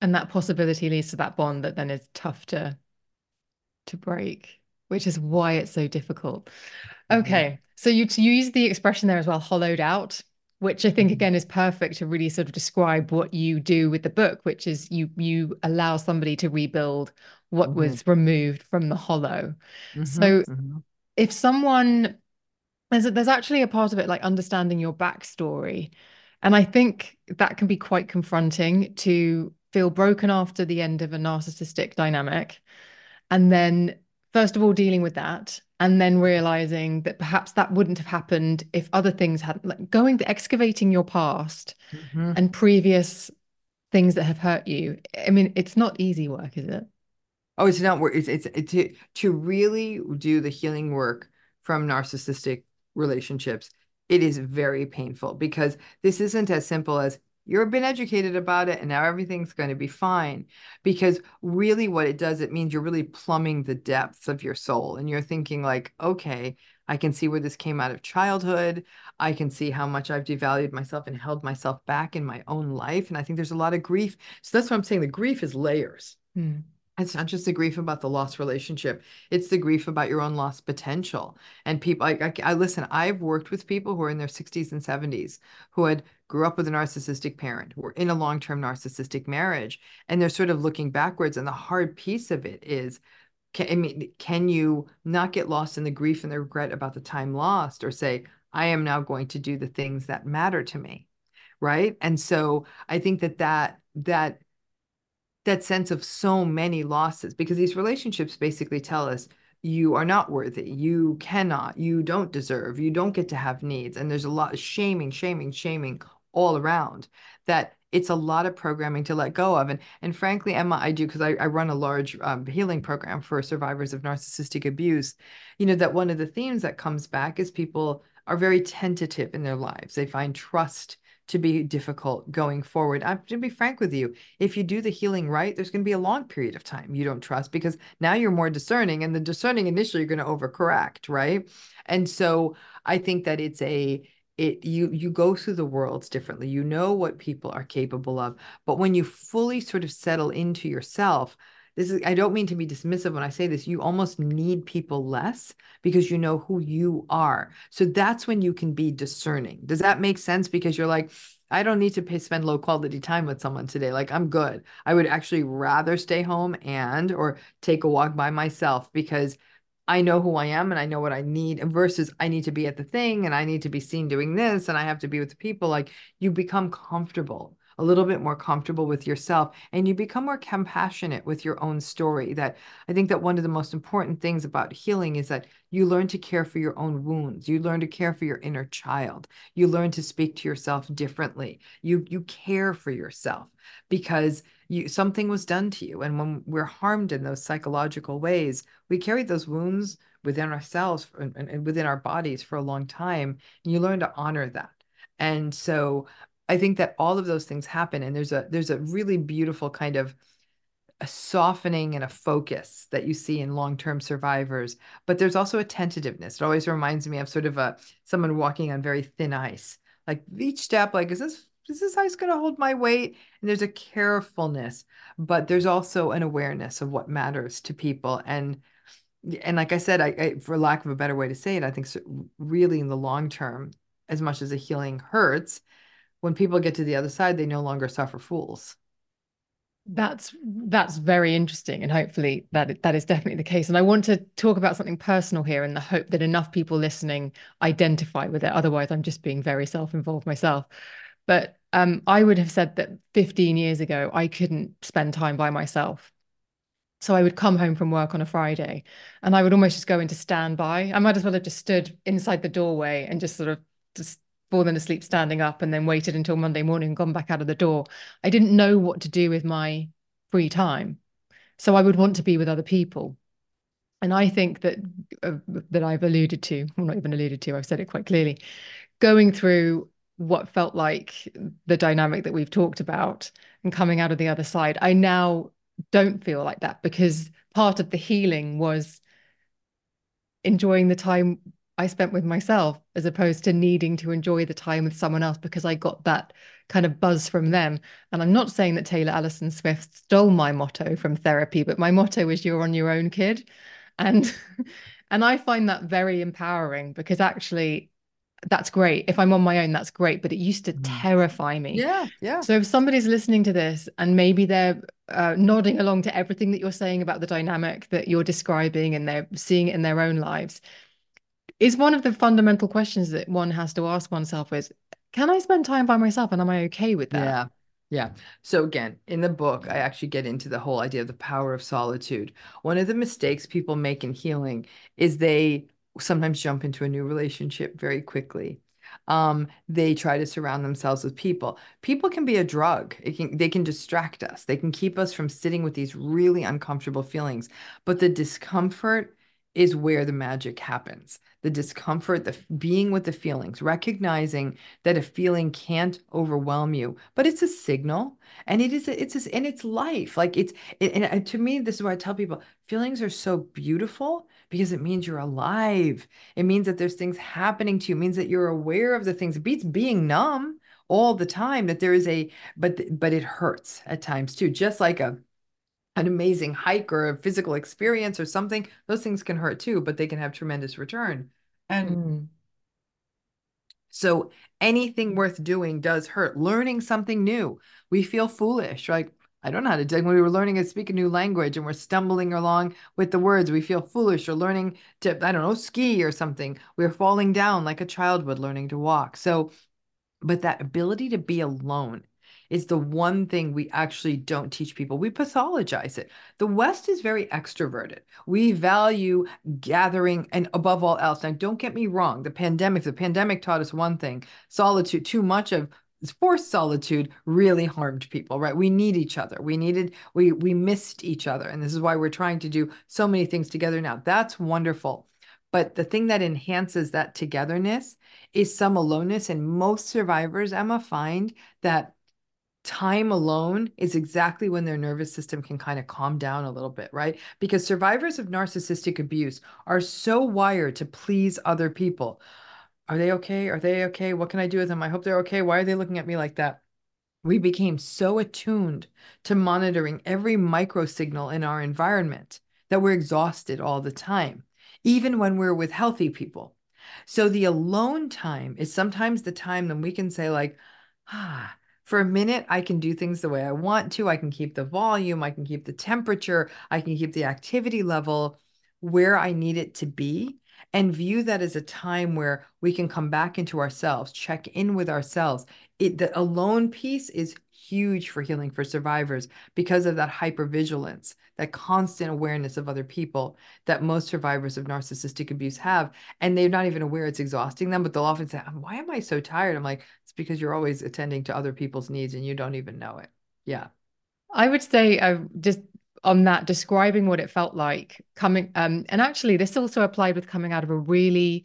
And that possibility leads to that bond that then is tough to to break which is why it's so difficult. Mm-hmm. Okay. So you, you use the expression there as well, hollowed out, which I think mm-hmm. again is perfect to really sort of describe what you do with the book, which is you you allow somebody to rebuild what mm-hmm. was removed from the hollow. Mm-hmm. So mm-hmm. if someone there's a, there's actually a part of it like understanding your backstory And I think that can be quite confronting to feel broken after the end of a narcissistic dynamic. And then, first of all, dealing with that. And then realizing that perhaps that wouldn't have happened if other things hadn't, like going to excavating your past mm-hmm. and previous things that have hurt you. I mean, it's not easy work, is it? Oh, it's not work. It's, it's, it's to, to really do the healing work from narcissistic relationships it is very painful because this isn't as simple as you've been educated about it and now everything's going to be fine because really what it does it means you're really plumbing the depths of your soul and you're thinking like okay i can see where this came out of childhood i can see how much i've devalued myself and held myself back in my own life and i think there's a lot of grief so that's what i'm saying the grief is layers hmm. It's not just the grief about the lost relationship. It's the grief about your own lost potential. And people, I, I, I, listen. I've worked with people who are in their 60s and 70s who had grew up with a narcissistic parent, who were in a long-term narcissistic marriage, and they're sort of looking backwards. And the hard piece of it is, can, I mean, can you not get lost in the grief and the regret about the time lost, or say, I am now going to do the things that matter to me, right? And so I think that that that that sense of so many losses because these relationships basically tell us you are not worthy you cannot you don't deserve you don't get to have needs and there's a lot of shaming shaming shaming all around that it's a lot of programming to let go of and and frankly emma i do because I, I run a large um, healing program for survivors of narcissistic abuse you know that one of the themes that comes back is people are very tentative in their lives. They find trust to be difficult going forward. I'm to be frank with you. If you do the healing right, there's going to be a long period of time you don't trust because now you're more discerning, and the discerning initially you're going to overcorrect, right? And so I think that it's a it you you go through the worlds differently. You know what people are capable of, but when you fully sort of settle into yourself, this is i don't mean to be dismissive when i say this you almost need people less because you know who you are. So that's when you can be discerning. Does that make sense? Because you're like i don't need to pay, spend low quality time with someone today. Like i'm good. I would actually rather stay home and or take a walk by myself because I know who I am and I know what I need versus I need to be at the thing and I need to be seen doing this and I have to be with people. Like you become comfortable a little bit more comfortable with yourself and you become more compassionate with your own story that i think that one of the most important things about healing is that you learn to care for your own wounds you learn to care for your inner child you learn to speak to yourself differently you you care for yourself because you something was done to you and when we're harmed in those psychological ways we carry those wounds within ourselves and, and within our bodies for a long time and you learn to honor that. And so I think that all of those things happen and there's a there's a really beautiful kind of a softening and a focus that you see in long-term survivors but there's also a tentativeness. It always reminds me of sort of a someone walking on very thin ice like each step like is this is this ice going to hold my weight? And there's a carefulness but there's also an awareness of what matters to people and and like i said I, I for lack of a better way to say it i think really in the long term as much as the healing hurts when people get to the other side, they no longer suffer fools. That's that's very interesting, and hopefully that that is definitely the case. And I want to talk about something personal here, in the hope that enough people listening identify with it. Otherwise, I'm just being very self-involved myself. But um, I would have said that 15 years ago, I couldn't spend time by myself. So I would come home from work on a Friday, and I would almost just go into standby. I might as well have just stood inside the doorway and just sort of just fallen asleep standing up and then waited until Monday morning and gone back out of the door. I didn't know what to do with my free time. So I would want to be with other people. And I think that uh, that I've alluded to, well, not even alluded to, I've said it quite clearly, going through what felt like the dynamic that we've talked about and coming out of the other side, I now don't feel like that because part of the healing was enjoying the time I spent with myself as opposed to needing to enjoy the time with someone else because I got that kind of buzz from them. And I'm not saying that Taylor Alison Swift stole my motto from therapy, but my motto is you're on your own kid. And and I find that very empowering because actually that's great. If I'm on my own, that's great. But it used to mm-hmm. terrify me. Yeah. Yeah. So if somebody's listening to this and maybe they're uh, nodding along to everything that you're saying about the dynamic that you're describing and they're seeing it in their own lives, is one of the fundamental questions that one has to ask oneself is can I spend time by myself and am I okay with that? Yeah. Yeah. So again, in the book, I actually get into the whole idea of the power of solitude. One of the mistakes people make in healing is they sometimes jump into a new relationship very quickly. Um, they try to surround themselves with people. People can be a drug. Can, they can distract us. They can keep us from sitting with these really uncomfortable feelings. But the discomfort is where the magic happens. The discomfort, the being with the feelings, recognizing that a feeling can't overwhelm you, but it's a signal, and it is it's and it's life. Like it's it, and to me, this is why I tell people feelings are so beautiful because it means you're alive. It means that there's things happening to you. It means that you're aware of the things. It beats being numb all the time. That there is a but but it hurts at times too, just like a an amazing hike or a physical experience or something, those things can hurt too, but they can have tremendous return. And mm. so anything worth doing does hurt. Learning something new, we feel foolish. Like, I don't know how to do when we were learning to speak a new language and we're stumbling along with the words, we feel foolish or learning to, I don't know, ski or something. We're falling down like a child would learning to walk. So, but that ability to be alone is the one thing we actually don't teach people. We pathologize it. The West is very extroverted. We value gathering and above all else. Now, don't get me wrong, the pandemic, the pandemic taught us one thing solitude, too much of forced solitude really harmed people right we need each other we needed we we missed each other and this is why we're trying to do so many things together now that's wonderful but the thing that enhances that togetherness is some aloneness and most survivors emma find that time alone is exactly when their nervous system can kind of calm down a little bit, right? Because survivors of narcissistic abuse are so wired to please other people. Are they okay? Are they okay? What can I do with them? I hope they're okay. Why are they looking at me like that? We became so attuned to monitoring every micro signal in our environment that we're exhausted all the time, even when we're with healthy people. So the alone time is sometimes the time that we can say, like, ah, for a minute, I can do things the way I want to. I can keep the volume, I can keep the temperature, I can keep the activity level where I need it to be, and view that as a time where we can come back into ourselves, check in with ourselves. It, the alone piece is huge for healing for survivors because of that hypervigilance, that constant awareness of other people that most survivors of narcissistic abuse have. And they're not even aware it's exhausting them, but they'll often say, Why am I so tired? I'm like, It's because you're always attending to other people's needs and you don't even know it. Yeah. I would say I uh, just on that describing what it felt like coming um and actually this also applied with coming out of a really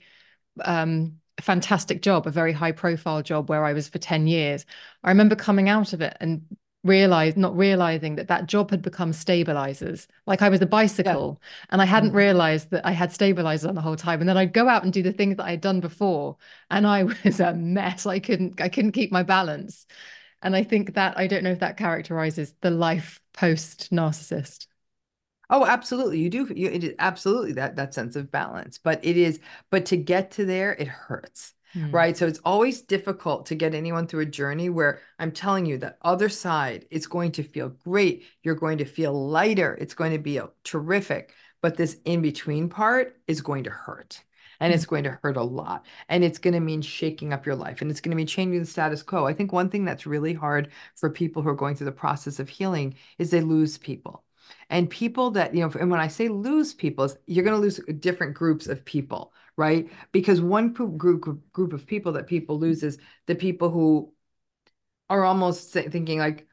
um fantastic job, a very high profile job where I was for 10 years. I remember coming out of it and realize not realizing that that job had become stabilizers like i was a bicycle yeah. and i hadn't mm-hmm. realized that i had stabilizers on the whole time and then i'd go out and do the things that i'd done before and i was a mess i couldn't i couldn't keep my balance and i think that i don't know if that characterizes the life post narcissist Oh, absolutely. You do. You, it is absolutely that that sense of balance. But it is. But to get to there, it hurts, mm. right? So it's always difficult to get anyone through a journey where I'm telling you that other side is going to feel great. You're going to feel lighter. It's going to be a, terrific. But this in between part is going to hurt. And mm. it's going to hurt a lot. And it's going to mean shaking up your life and it's going to be changing the status quo. I think one thing that's really hard for people who are going through the process of healing is they lose people and people that you know and when i say lose people you're going to lose different groups of people right because one group group of people that people lose is the people who are almost thinking like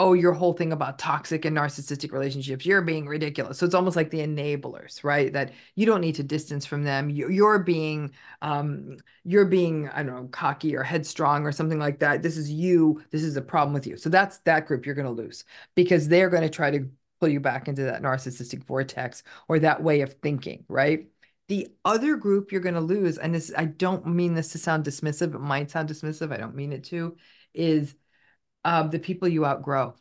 oh, your whole thing about toxic and narcissistic relationships, you're being ridiculous. So it's almost like the enablers, right? That you don't need to distance from them. You're being, um, you're being, I don't know, cocky or headstrong or something like that. This is you. This is a problem with you. So that's that group you're going to lose because they're going to try to pull you back into that narcissistic vortex or that way of thinking, right? The other group you're going to lose, and this, I don't mean this to sound dismissive, it might sound dismissive, I don't mean it to, is um, the people you outgrow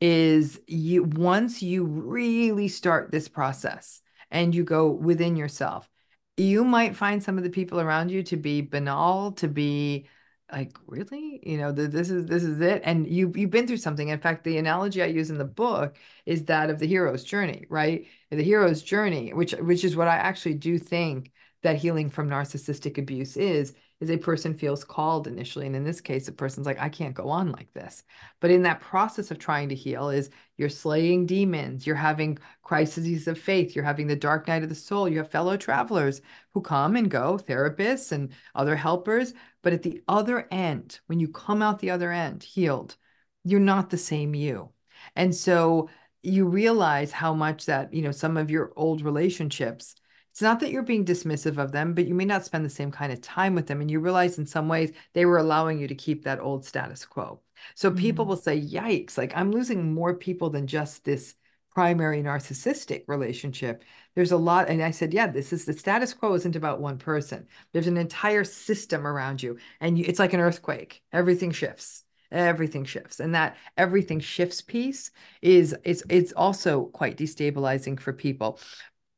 is you once you really start this process and you go within yourself you might find some of the people around you to be banal to be like really? You know the, this is this is it? And you you've been through something. In fact the analogy i use in the book is that of the hero's journey right? The hero's journey which which is what i actually do think that healing from narcissistic abuse is is a person feels called initially and in this case a person's like i can't go on like this. But in that process of trying to heal is you're slaying demons you're having crises of faith you're having the dark night of the soul you have fellow travelers who come and go therapists and other helpers but at the other end when you come out the other end healed you're not the same you. And so you realize how much that you know some of your old relationships it's not that you're being dismissive of them, but you may not spend the same kind of time with them. And you realize in some ways they were allowing you to keep that old status quo. So people Mm. will say, yikes, like I'm losing more people than just this primary narcissistic relationship. There's a lot. And I said, yeah, this is the status quo isn't about one person. There's an entire system around you. And you, it's like an earthquake. Everything shifts. Everything shifts. And that everything shifts piece is it's it's also quite destabilizing for people.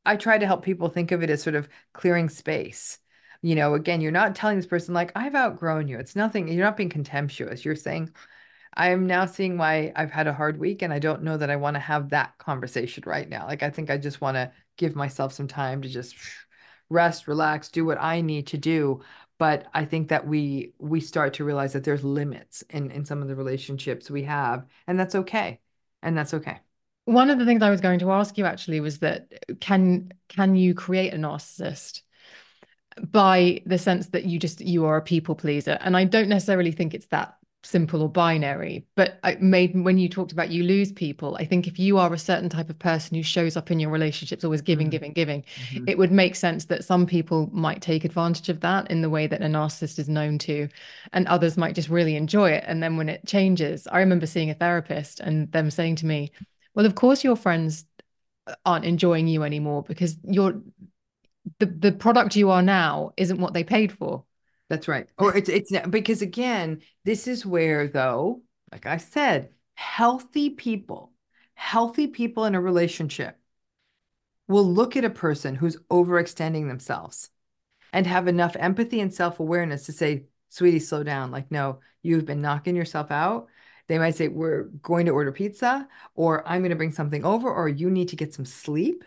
I try to help people think of it as sort of clearing space. You know, again, you're not telling this person like I've outgrown you. It's nothing, you're not being contemptuous. You're saying, I'm now seeing why I've had a hard week and I don't know that I want to have that conversation right now. Like I think I just want to give myself some time to just rest, relax, do what I need to do. But I think that we we start to realize that there's limits in in some of the relationships we have, and that's okay. And that's okay. One of the things I was going to ask you actually was that can can you create a narcissist by the sense that you just you are a people pleaser? And I don't necessarily think it's that simple or binary, but I made when you talked about you lose people, I think if you are a certain type of person who shows up in your relationships always giving, Mhm. giving, giving, Mhm. it would make sense that some people might take advantage of that in the way that a narcissist is known to, and others might just really enjoy it. And then when it changes, I remember seeing a therapist and them saying to me, Well, of course your friends uh, aren't enjoying you anymore because you're the, the product you are now isn't what they paid for. That's right. Or it's it's because again, this is where though, like I said, healthy people, healthy people in a relationship will look at a person who's overextending themselves and have enough empathy and self-awareness to say, "Sweetie, slow down. Like, no, you've been knocking yourself out." They might say, "We're going to order pizza," or "I'm going to bring something over," or "You need to get some sleep."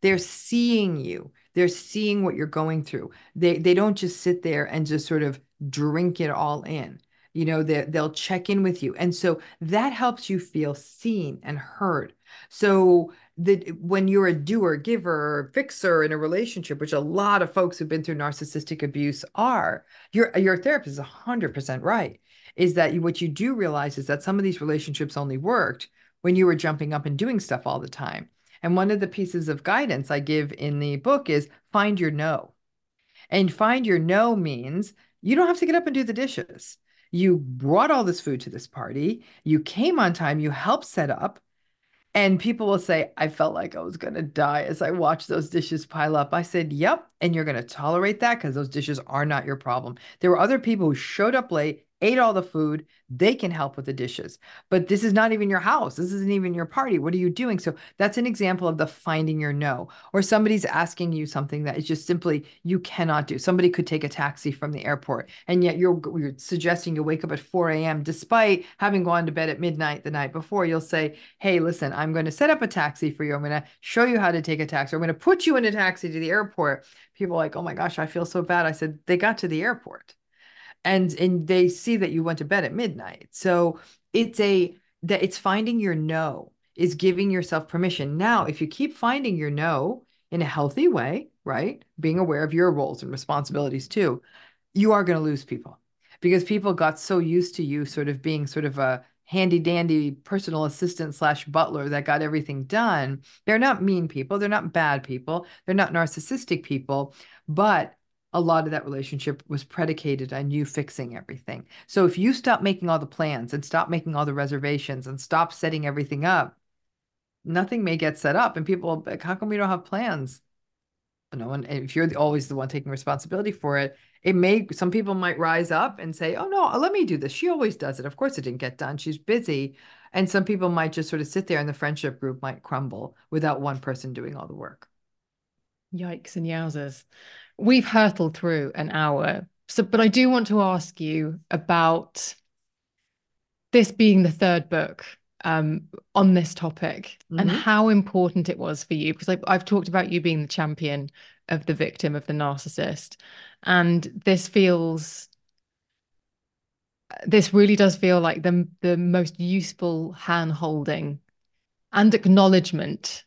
They're seeing you. They're seeing what you're going through. They they don't just sit there and just sort of drink it all in. You know, they they'll check in with you. And so that helps you feel seen and heard. So that when you're a doer, giver, fixer in a relationship, which a lot of folks who've been through narcissistic abuse are, your your therapist is 100% right. Is that what you do realize is that some of these relationships only worked when you were jumping up and doing stuff all the time. And one of the pieces of guidance I give in the book is find your no. And find your no means you don't have to get up and do the dishes. You brought all this food to this party. You came on time. You helped set up. And people will say, I felt like I was going to die as I watched those dishes pile up. I said, Yep. And you're going to tolerate that because those dishes are not your problem. There were other people who showed up late, ate all the food. They can help with the dishes. But this is not even your house. This isn't even your party. What are you doing? So that's an example of the finding your no. Or somebody's asking you something that is just simply you cannot do. Somebody could take a taxi from the airport, and yet you're, you're suggesting you wake up at 4 a.m. despite having gone to bed at midnight the night before. You'll say, Hey, listen, I'm going to set up a taxi for you. I'm going to show you how to take a taxi. I'm going to put you in a taxi to the airport. People like, Oh my gosh, I feel so bad. I said, They got to the airport and and they see that you went to bed at midnight. So it's a that it's finding your no is giving yourself permission. Now if you keep finding your no in a healthy way right being aware of your roles and responsibilities too you are going to lose people because people got so used to you sort of being sort of a handy dandy personal assistant slash butler that got everything done. They're not mean people. They're not bad people. They're not narcissistic people. But a lot of that relationship was predicated on you fixing everything. So if you stop making all the plans and stop making all the reservations and stop setting everything up, nothing may get set up. And people, like, how come we don't have plans? No one, if you're the, always the one taking responsibility for it, it may, some people might rise up and say, oh no, let me do this. She always does it. Of course it didn't get done. She's busy. And some people might just sort of sit there and the friendship group might crumble without one person doing all the work. Yikes and yowzers. We've hurtled through an hour. So, but I do want to ask you about this being the third book um, on this topic and Mhm. how important it was for you. Because I, I've talked about you being the champion of the victim of the narcissist and this feels this really does feel like the the most useful hand holding and acknowledgement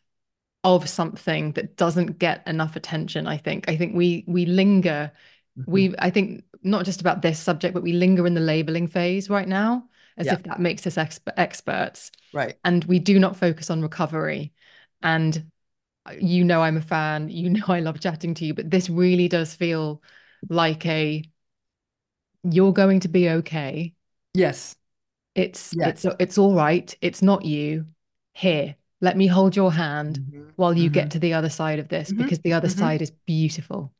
of something that doesn't get enough attention i think. I think we we linger. Mm-hmm. we i think not just about this subject but we linger in the labeling phase right now as yeah. if that makes us exp- experts. Right. And we do not focus on recovery. And you know i'm a fan you know i love chatting to you but this really does feel like a you're going to be okay. Yes. It's yes. it's it's all right. It's not you. Here let me hold your hand mm-hmm. while you mm-hmm. get to the other side of this mm-hmm. because the other mm-hmm. side is beautiful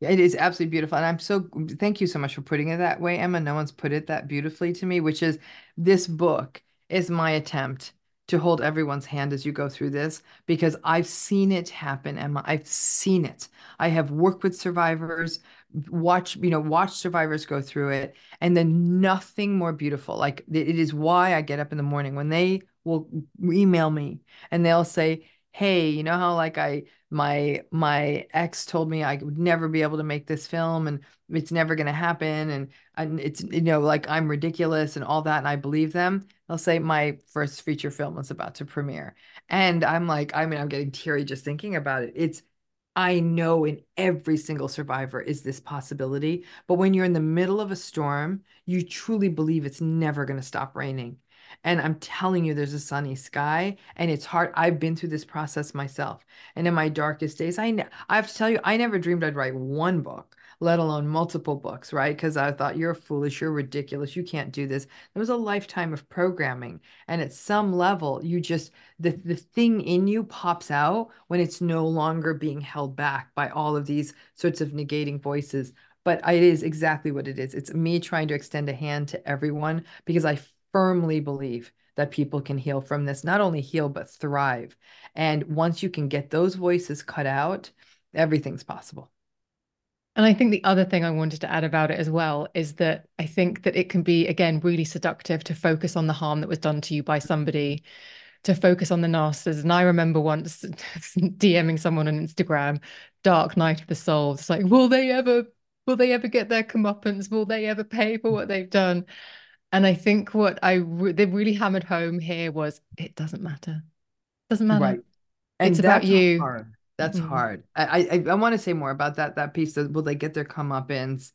it is absolutely beautiful. And I'm so thank you so much for putting it that way, Emma. No one's put it that beautifully to me, which is this book is my attempt to hold everyone's hand as you go through this because I've seen it happen, Emma. I've seen it. I have worked with survivors, watch, you know, watch survivors go through it, and then nothing more beautiful. Like it is why I get up in the morning when they will email me and they'll say, hey you know how like i my my ex told me i would never be able to make this film and it's never going to happen and, and it's you know like i'm ridiculous and all that and i believe them they'll say my first feature film was about to premiere and i'm like i mean i'm getting teary just thinking about it it's I know in every single survivor is this possibility. But when you're in the middle of a storm, you truly believe it's never going to stop raining. And I'm telling you, there's a sunny sky and it's hard. I've been through this process myself. And in my darkest days, I, ne- I have to tell you, I never dreamed I'd write one book, let alone multiple books, right? Because I thought, you're foolish, you're ridiculous, you can't do this. There was a lifetime of programming. And at some level, you just, the, the thing in you pops out when it's no longer being held back by all of these sorts of negating voices but it is exactly what it is. It's me trying to extend a hand to everyone because I firmly believe that people can heal from this, not only heal, but thrive. And once you can get those voices cut out, everything's possible. And I think the other thing I wanted to add about it as well is that I think that it can be, again, really seductive to focus on the harm that was done to you by somebody, to focus on the narcissist. And I remember once DMing someone on Instagram, Dark Night of the Soul. It's like, will they ever, will they ever get their comeuppance? Will they ever pay for what they've done? And I think what I re- they really hammered home here was it doesn't matter. It Doesn't matter. Right. And it's about you. Hard. That's mm-hmm. hard. I I, I want to say more about that that piece. That will they get their comeuppance?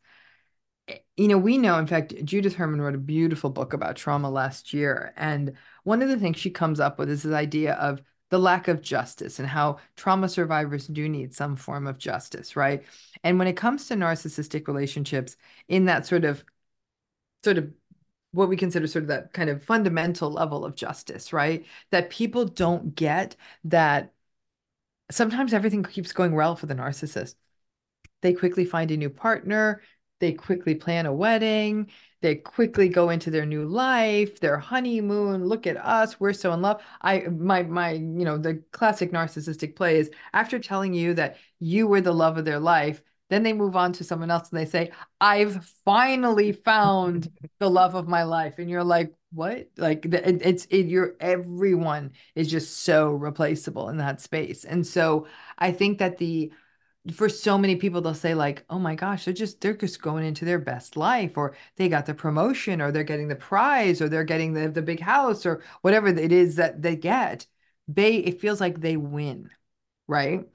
Eh, you know, we know. In fact, Judith Herman wrote a beautiful book about trauma last year, and one of the things she comes up with is this idea of the lack of justice and how trauma survivors do need some form of justice, right? And when it comes to narcissistic relationships, in that sort of sort of what we consider sort of that kind of fundamental level of justice, right? That people don't get that sometimes everything keeps going well for the narcissist. They quickly find a new partner, they quickly plan a wedding, they quickly go into their new life, their honeymoon, look at us, we're so in love. I my my you know, the classic narcissistic play is after telling you that you were the love of their life, then they move on to someone else and they say, I've finally found the love of my life. And you're like, what? Like it, it's it, you're everyone is just so replaceable in that space. And so I think that the for so many people they'll say like oh my gosh they're just they're just going into their best life or they got the promotion or they're getting the prize or they're getting the, the big house or whatever it is that they get they it feels like they win right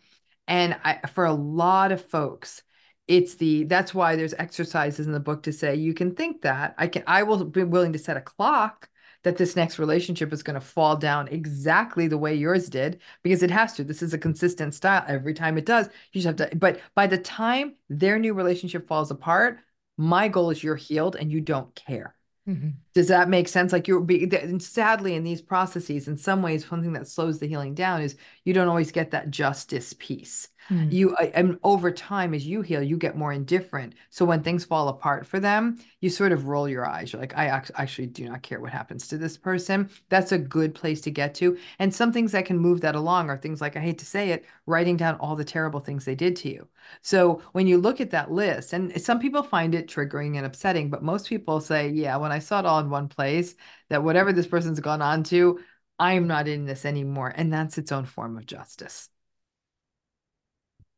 and I, for a lot of folks it's the that's why there's exercises in the book to say you can think that. I can i will be willing to set a clock that this next relationship is going to fall down exactly the way yours did because it has to. This is a consistent style. Every time it does you just have to but by the time their new relationship falls apart my goal is you're healed and you don't care. Mm-hmm. Does that make sense like you're be sadly in these processes in some ways one thing that slows the healing down is you don't always get that justice piece Mm. You and over time, as you heal, you get more indifferent. So when things fall apart for them, you sort of roll your eyes. You're like, I actually do not care what happens to this person. That's a good place to get to. And some things that can move that along are things like, I hate to say it, writing down all the terrible things they did to you. So when you look at that list, and some people find it triggering and upsetting, but most people say, yeah, when I saw it all one place, that whatever this person's gone on to, I'm not in this anymore. And that's its own form of justice.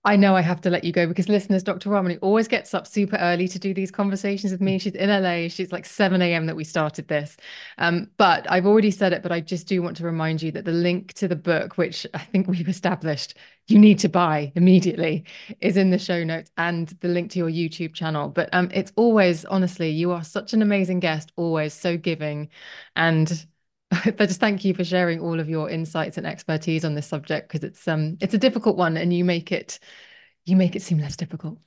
I know I have to let you go because listeners, Dr. Ramani always gets up super early to do these conversations with me. She's in LA. She's like 7 a.m. that we started this. Um, but I've already said it, but I just do want to remind you that the link to the book, which I think we've established you need to buy immediately, is in the show notes and the link to your YouTube channel. But um, it's always, honestly, you are such an amazing guest, always so giving. And but just thank you for sharing all of your insights and expertise on this subject because it's um it's a difficult one and you make it you make it seem less difficult.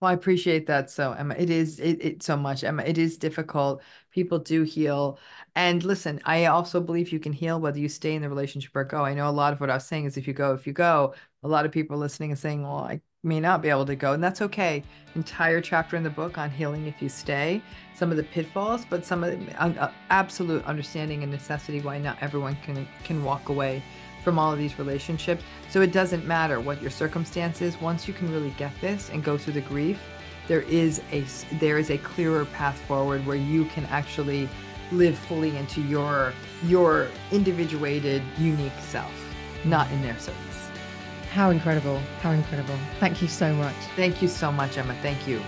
Well, I appreciate that. So, Emma, it is it, it so much. Emma, it is difficult. People do heal. And listen, I also believe you can heal whether you stay in the relationship or go. I know a lot of what I was saying is if you go, if you go, a lot of people listening and saying, well, I may not be able to go. And that's okay. Entire chapter in the book on healing if you stay, some of the pitfalls, but some of the uh, absolute understanding and necessity why not everyone can can walk away from all of these relationships. So it doesn't matter what your circumstance is. Once you can really get this and go through the grief, there is a there is a clearer path forward where you can actually live fully into your your individuated, unique self, not in their service. How incredible! How incredible! Thank you so much. Thank you so much, Emma. Thank you.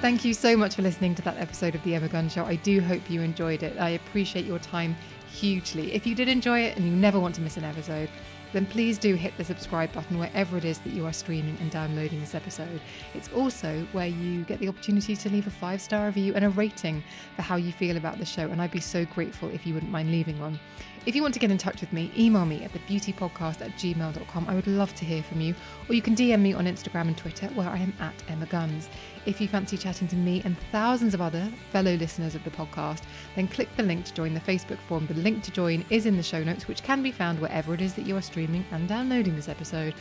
Thank you so much for listening to that episode of The Emma Guns Show. I do hope you enjoyed it. I appreciate your time hugely. If you did enjoy it and you never want to miss an episode, then please do hit the subscribe button wherever it is that you are streaming and downloading this episode. It's also where you get the opportunity to leave a five star review and a rating for how you feel about the show. And I'd be so grateful if you wouldn't mind leaving one. If you want to get in touch with me, email me at thebeautypodcast at gmail.com. I would love to hear from you. Or you can DM me on Instagram and Twitter, where I am at Emma Guns. If you fancy chatting to me and thousands of other fellow listeners of the podcast, then click the link to join the Facebook forum. The link to join is in the show notes, which can be found wherever it is that you are streaming and downloading this episode.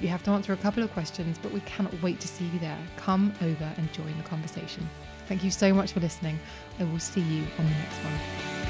You have to answer a couple of questions, but we cannot wait to see you there. Come over and join the conversation. Thank you so much for listening. I will see you on the next one.